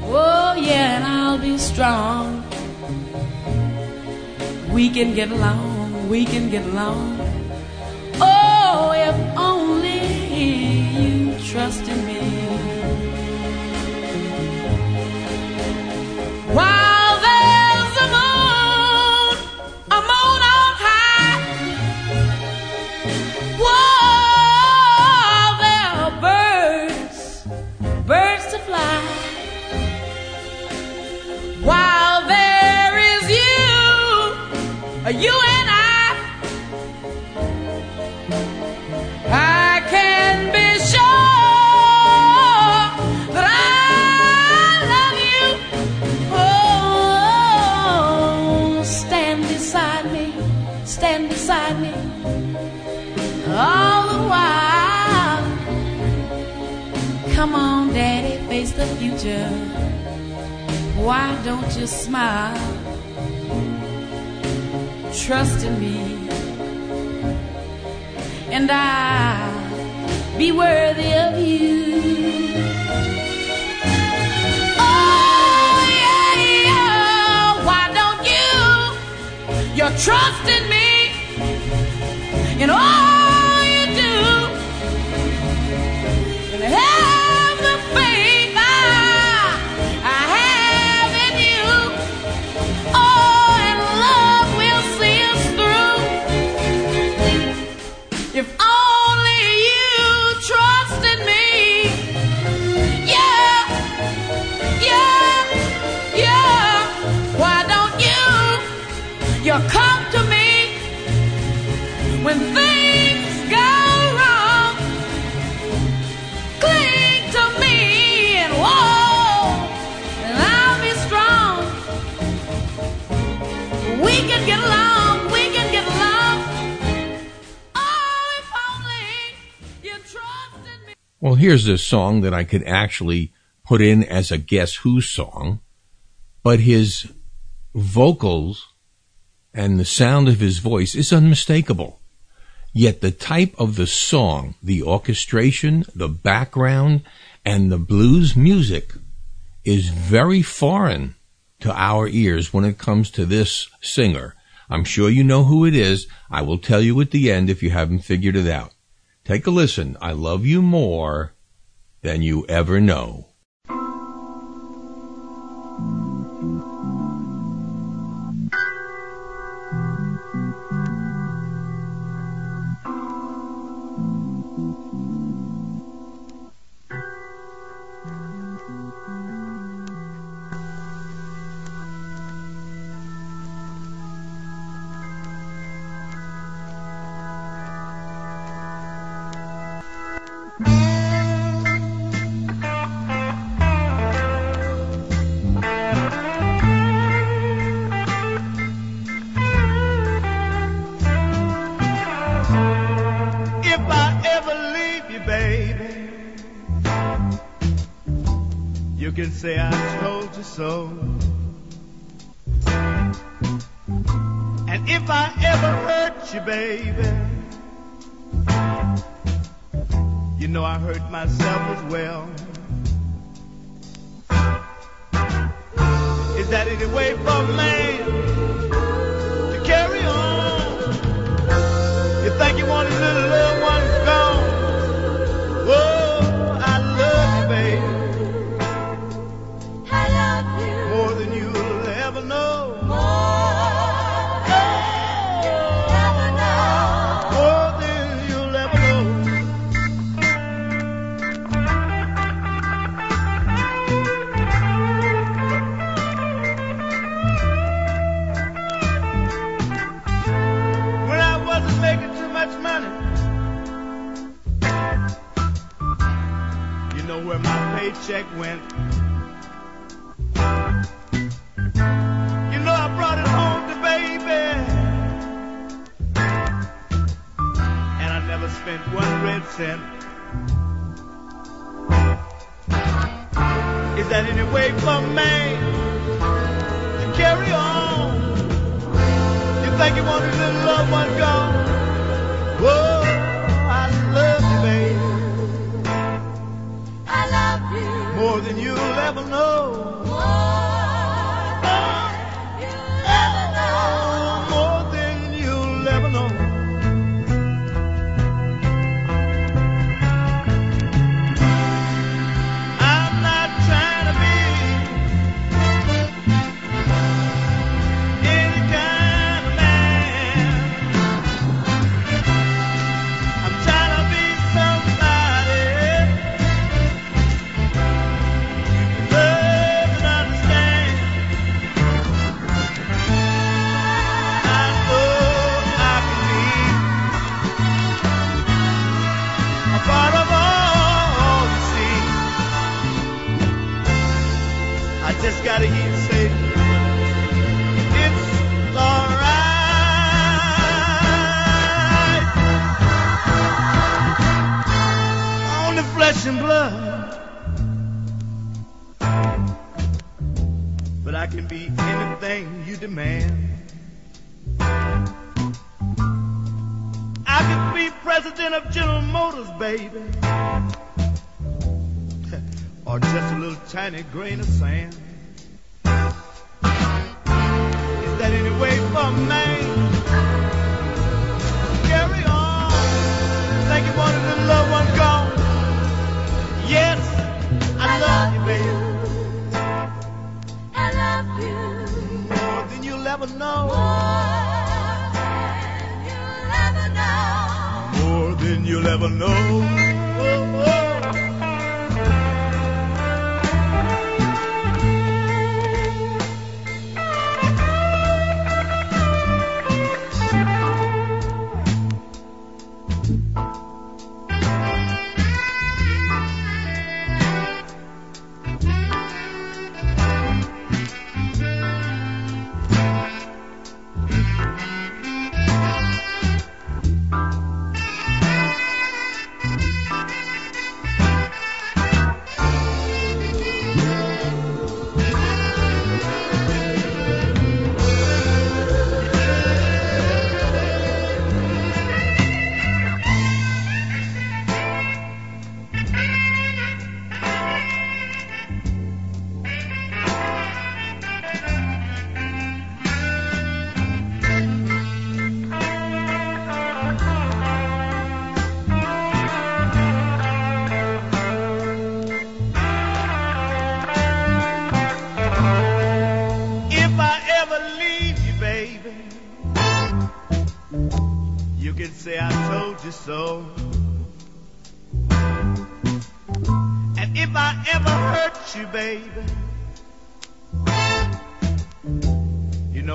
Oh, yeah, and I'll be strong. We can get along, we can get along. Oh, if only you trust in me. Why don't you smile? Trust in me and I'll be worthy of you. Oh, yeah, yeah. Why don't you? You're trusting me in all here's a song that I could actually put in as a Guess Who song, but his vocals and the sound of his voice is unmistakable. Yet the type of the song, the orchestration, the background, and the blues music is very foreign to our ears when it comes to this singer. I'm sure you know who it is. I will tell you at the end if you haven't figured it out. Take a listen. I love you more than you ever know. That any way for a man to carry on? You think you want his little loved extent. Is that any way for me to carry on? You think you want to little loved one gone? Whoa, I love you, baby. I love you. More than you'll ever know. and blood. But I can be anything you demand. I could be president of General Motors, baby. or just a little tiny grain of sand.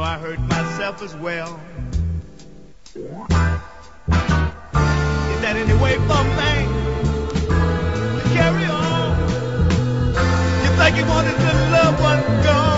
I hurt myself as well. Is that any way for me to carry on? You think you wanted to love one gone?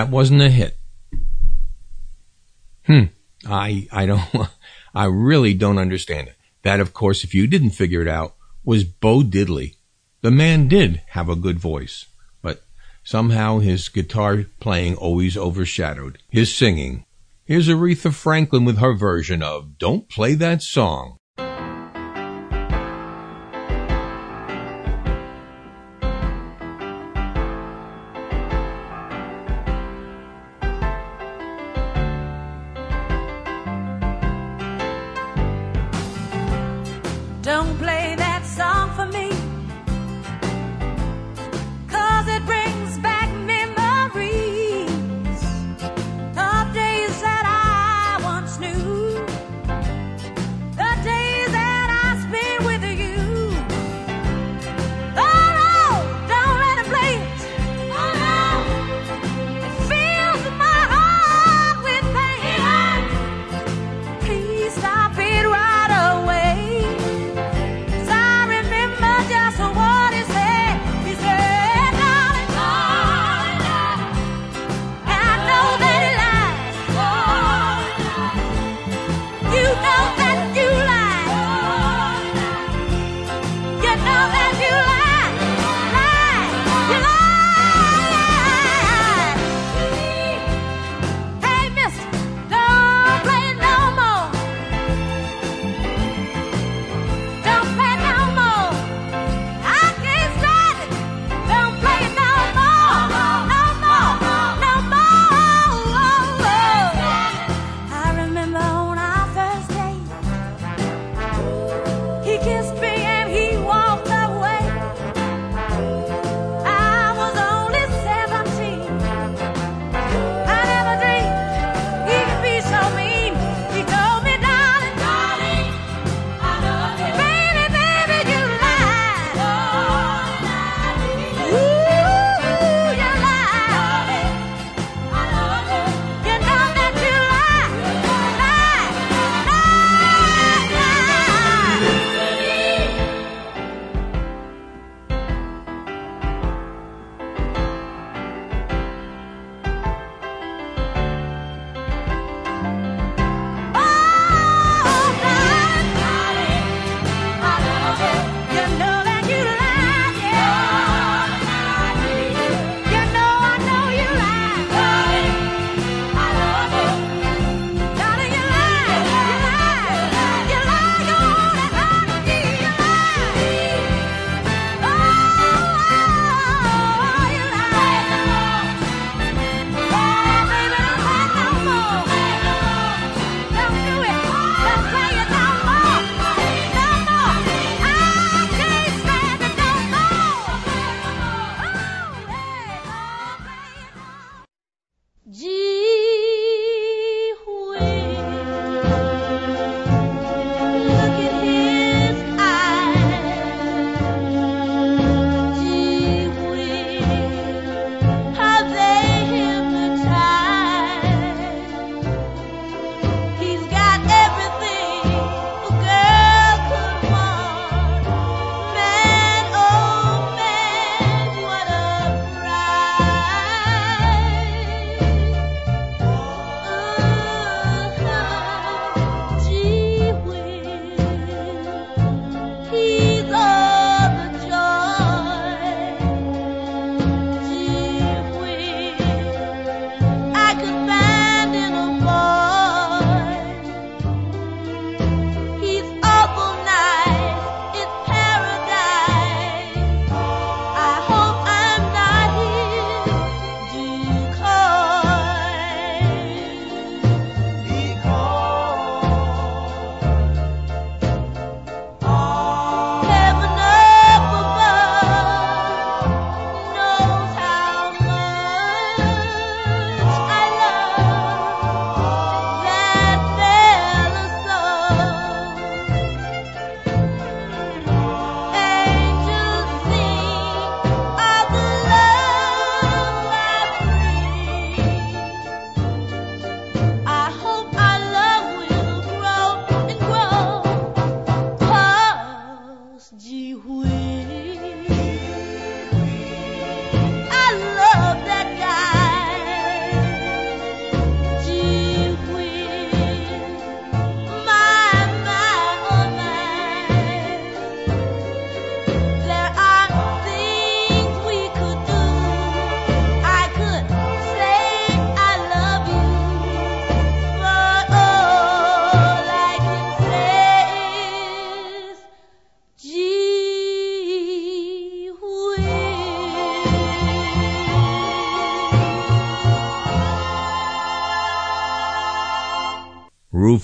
That wasn't a hit. Hmm. I, I don't, I really don't understand it. That, of course, if you didn't figure it out, was Bo Diddley. The man did have a good voice, but somehow his guitar playing always overshadowed his singing. Here's Aretha Franklin with her version of Don't Play That Song.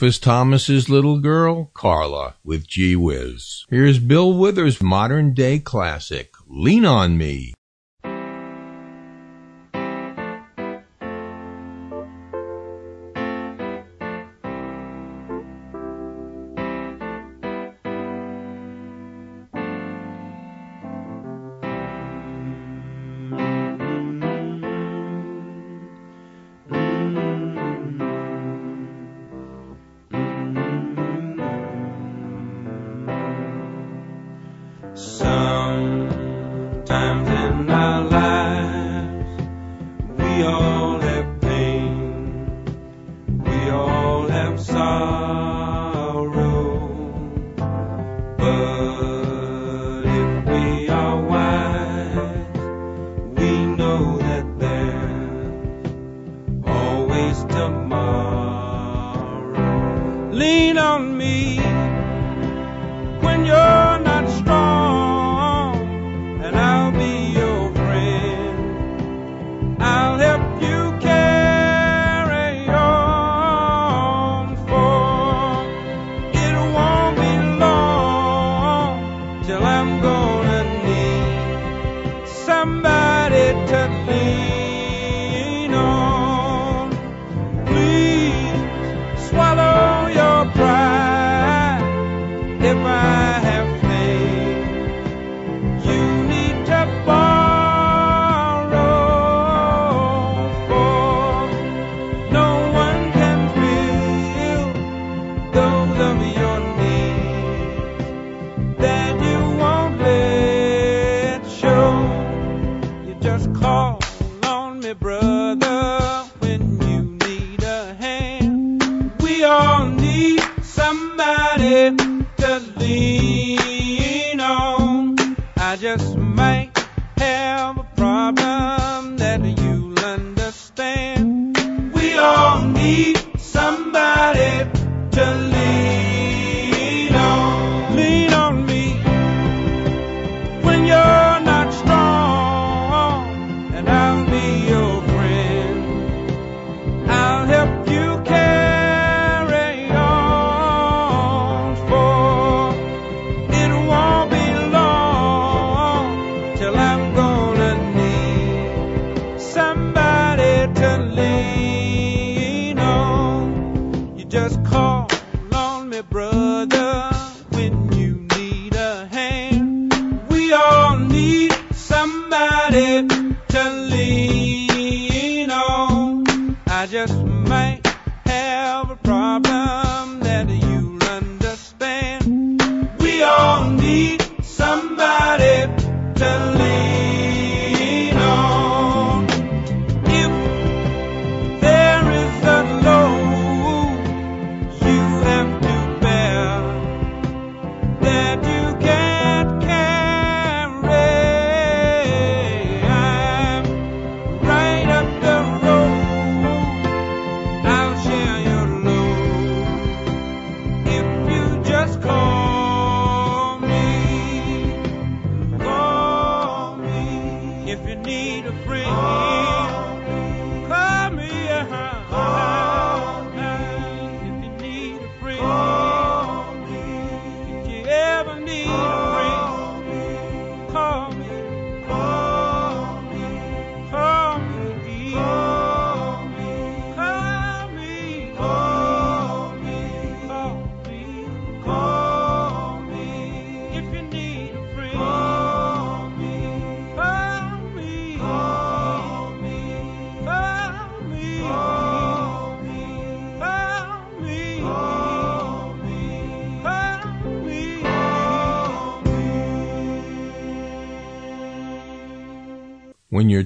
Rufus Thomas's little girl, Carla, with Gee Whiz. Here's Bill Withers' modern day classic, Lean on Me.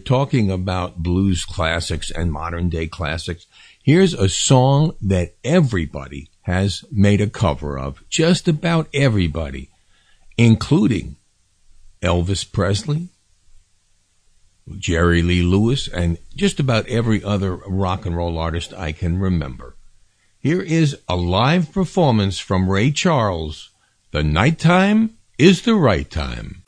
talking about blues classics and modern day classics, here's a song that everybody has made a cover of. Just about everybody, including Elvis Presley, Jerry Lee Lewis, and just about every other rock and roll artist I can remember. Here is a live performance from Ray Charles. The nighttime is the right time.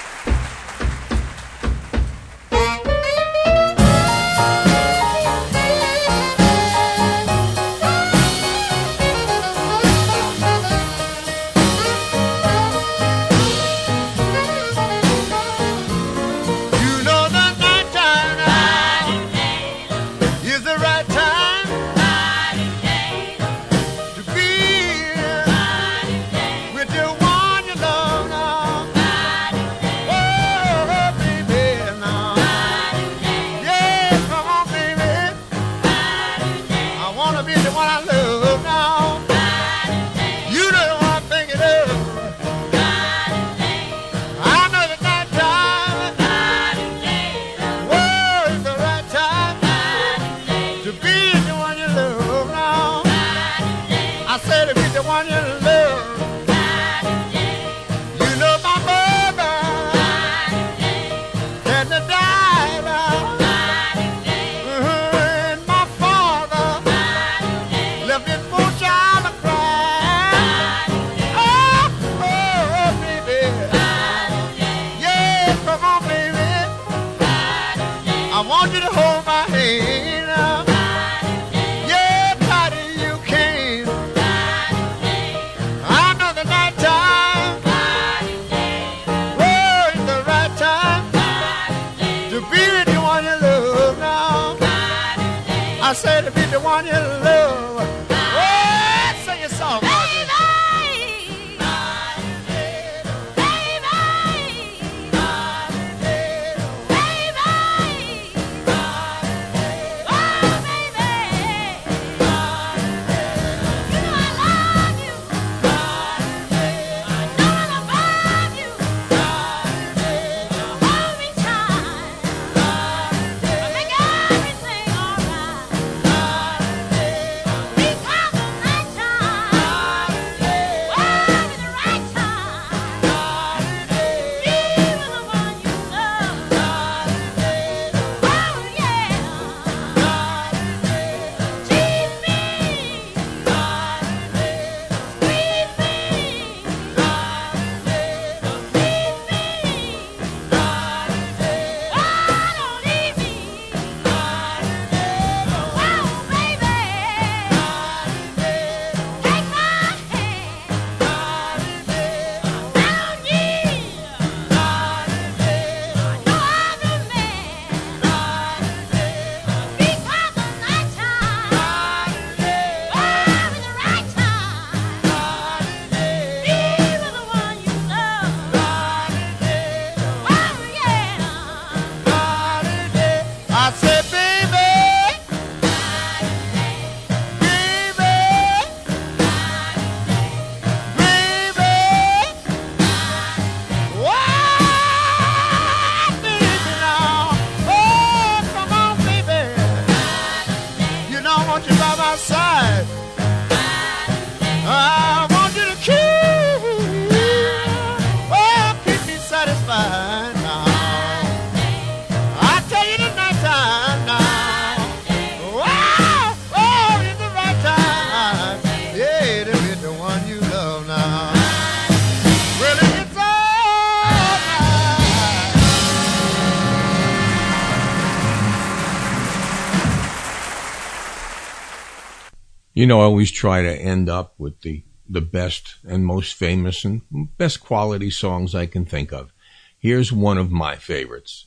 You know, I always try to end up with the, the best and most famous and best quality songs I can think of. Here's one of my favorites.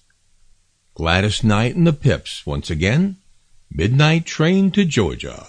Gladys Knight and the Pips, once again, Midnight Train to Georgia.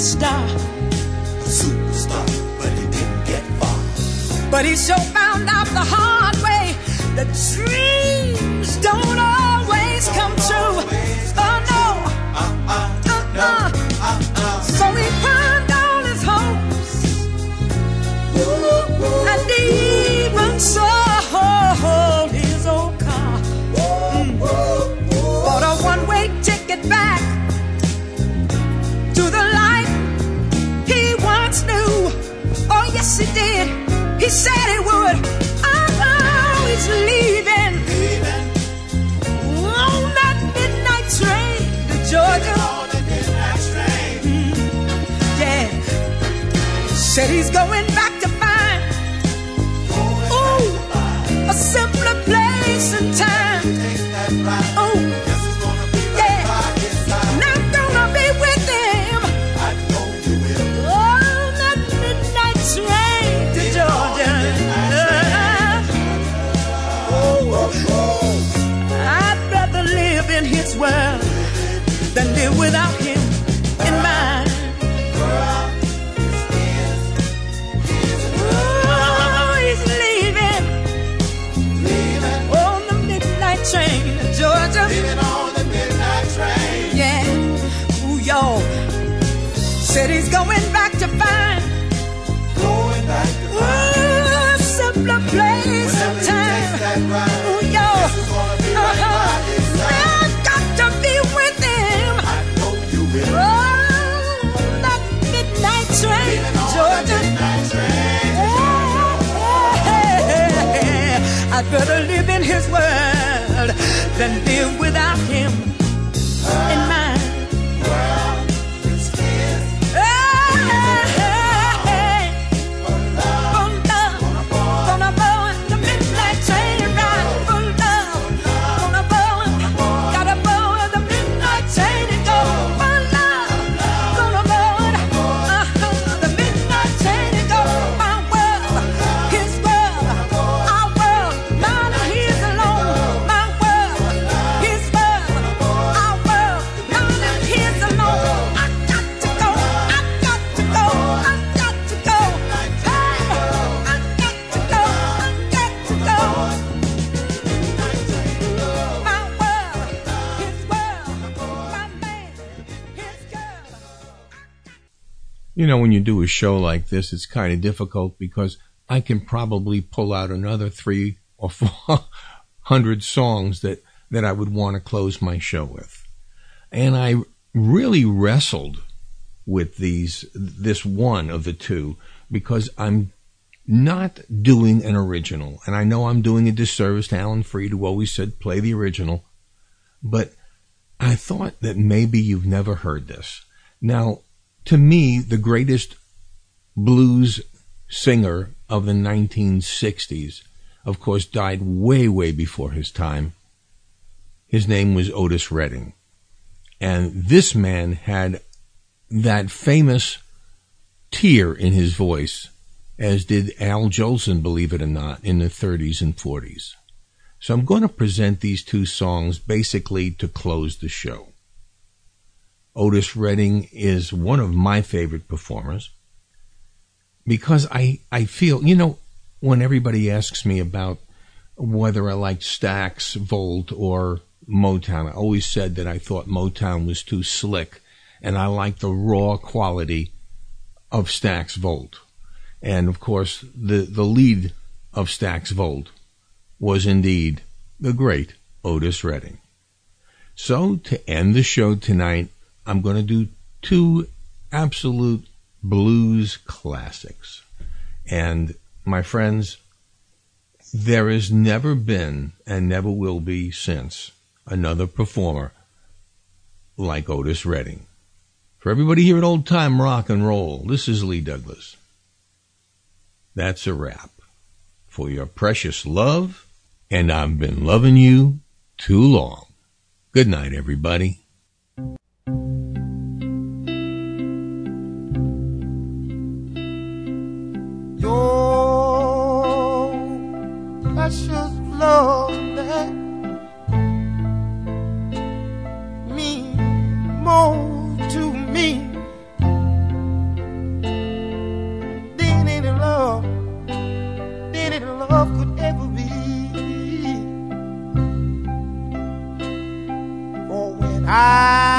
superstar. A superstar, but he didn't get far. But he sure found out the hard way that dreams don't always. Did. He said he would. Oh, he's leaving. On that midnight train to Georgia. Mm, yeah. Said he's going back world You know, when you do a show like this, it's kind of difficult because I can probably pull out another three or four hundred songs that, that I would want to close my show with. And I really wrestled with these, this one of the two because I'm not doing an original. And I know I'm doing a disservice to Alan Freed, who always said play the original. But I thought that maybe you've never heard this. Now, to me, the greatest blues singer of the 1960s, of course, died way, way before his time. His name was Otis Redding. And this man had that famous tear in his voice, as did Al Jolson, believe it or not, in the 30s and 40s. So I'm going to present these two songs basically to close the show. Otis Redding is one of my favorite performers because I, I feel, you know, when everybody asks me about whether I like Stax, Volt, or Motown, I always said that I thought Motown was too slick and I like the raw quality of Stax Volt. And of course, the, the lead of Stax Volt was indeed the great Otis Redding. So to end the show tonight, I'm going to do two absolute blues classics. And my friends, there has never been and never will be since another performer like Otis Redding. For everybody here at Old Time Rock and Roll, this is Lee Douglas. That's a wrap for your precious love, and I've been loving you too long. Good night, everybody. I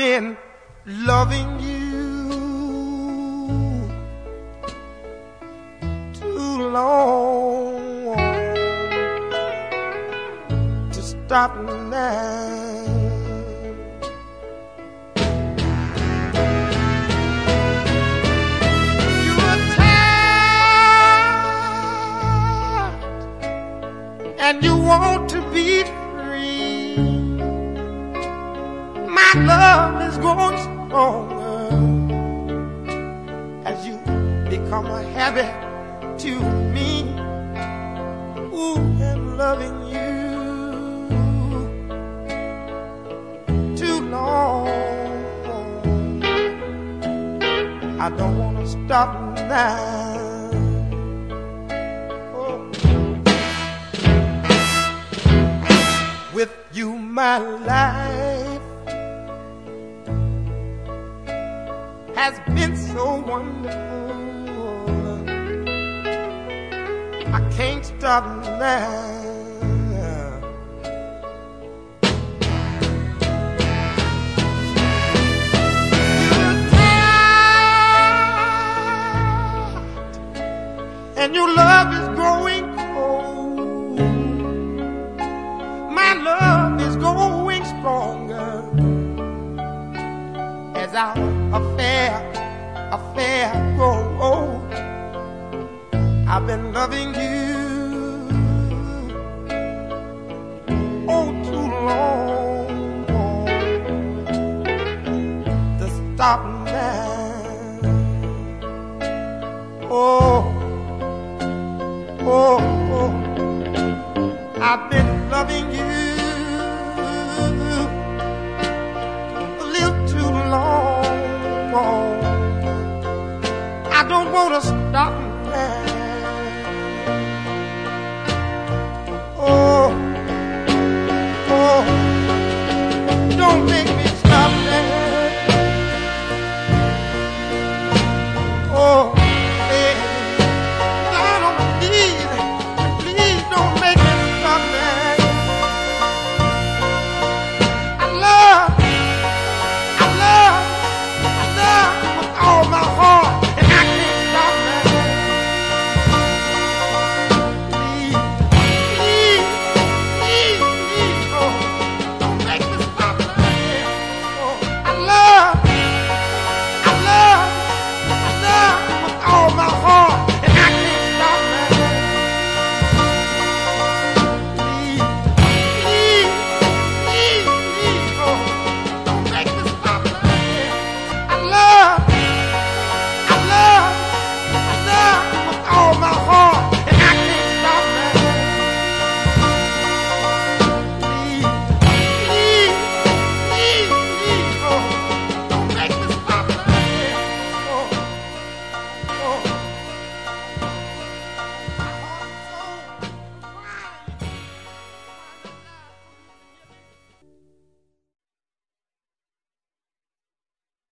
been loving you too long to stop now. You were tired and you want to be love is growing stronger as you become a habit to me. Ooh, I'm loving you too long. I don't want to stop now. Oh. With you, my life has been so wonderful. I can't stop now. and your love is growing cold. My love is growing stronger as our affair, affair grows old. I've been loving you oh too long to stop now. Oh. Oh, oh, I've been loving you otros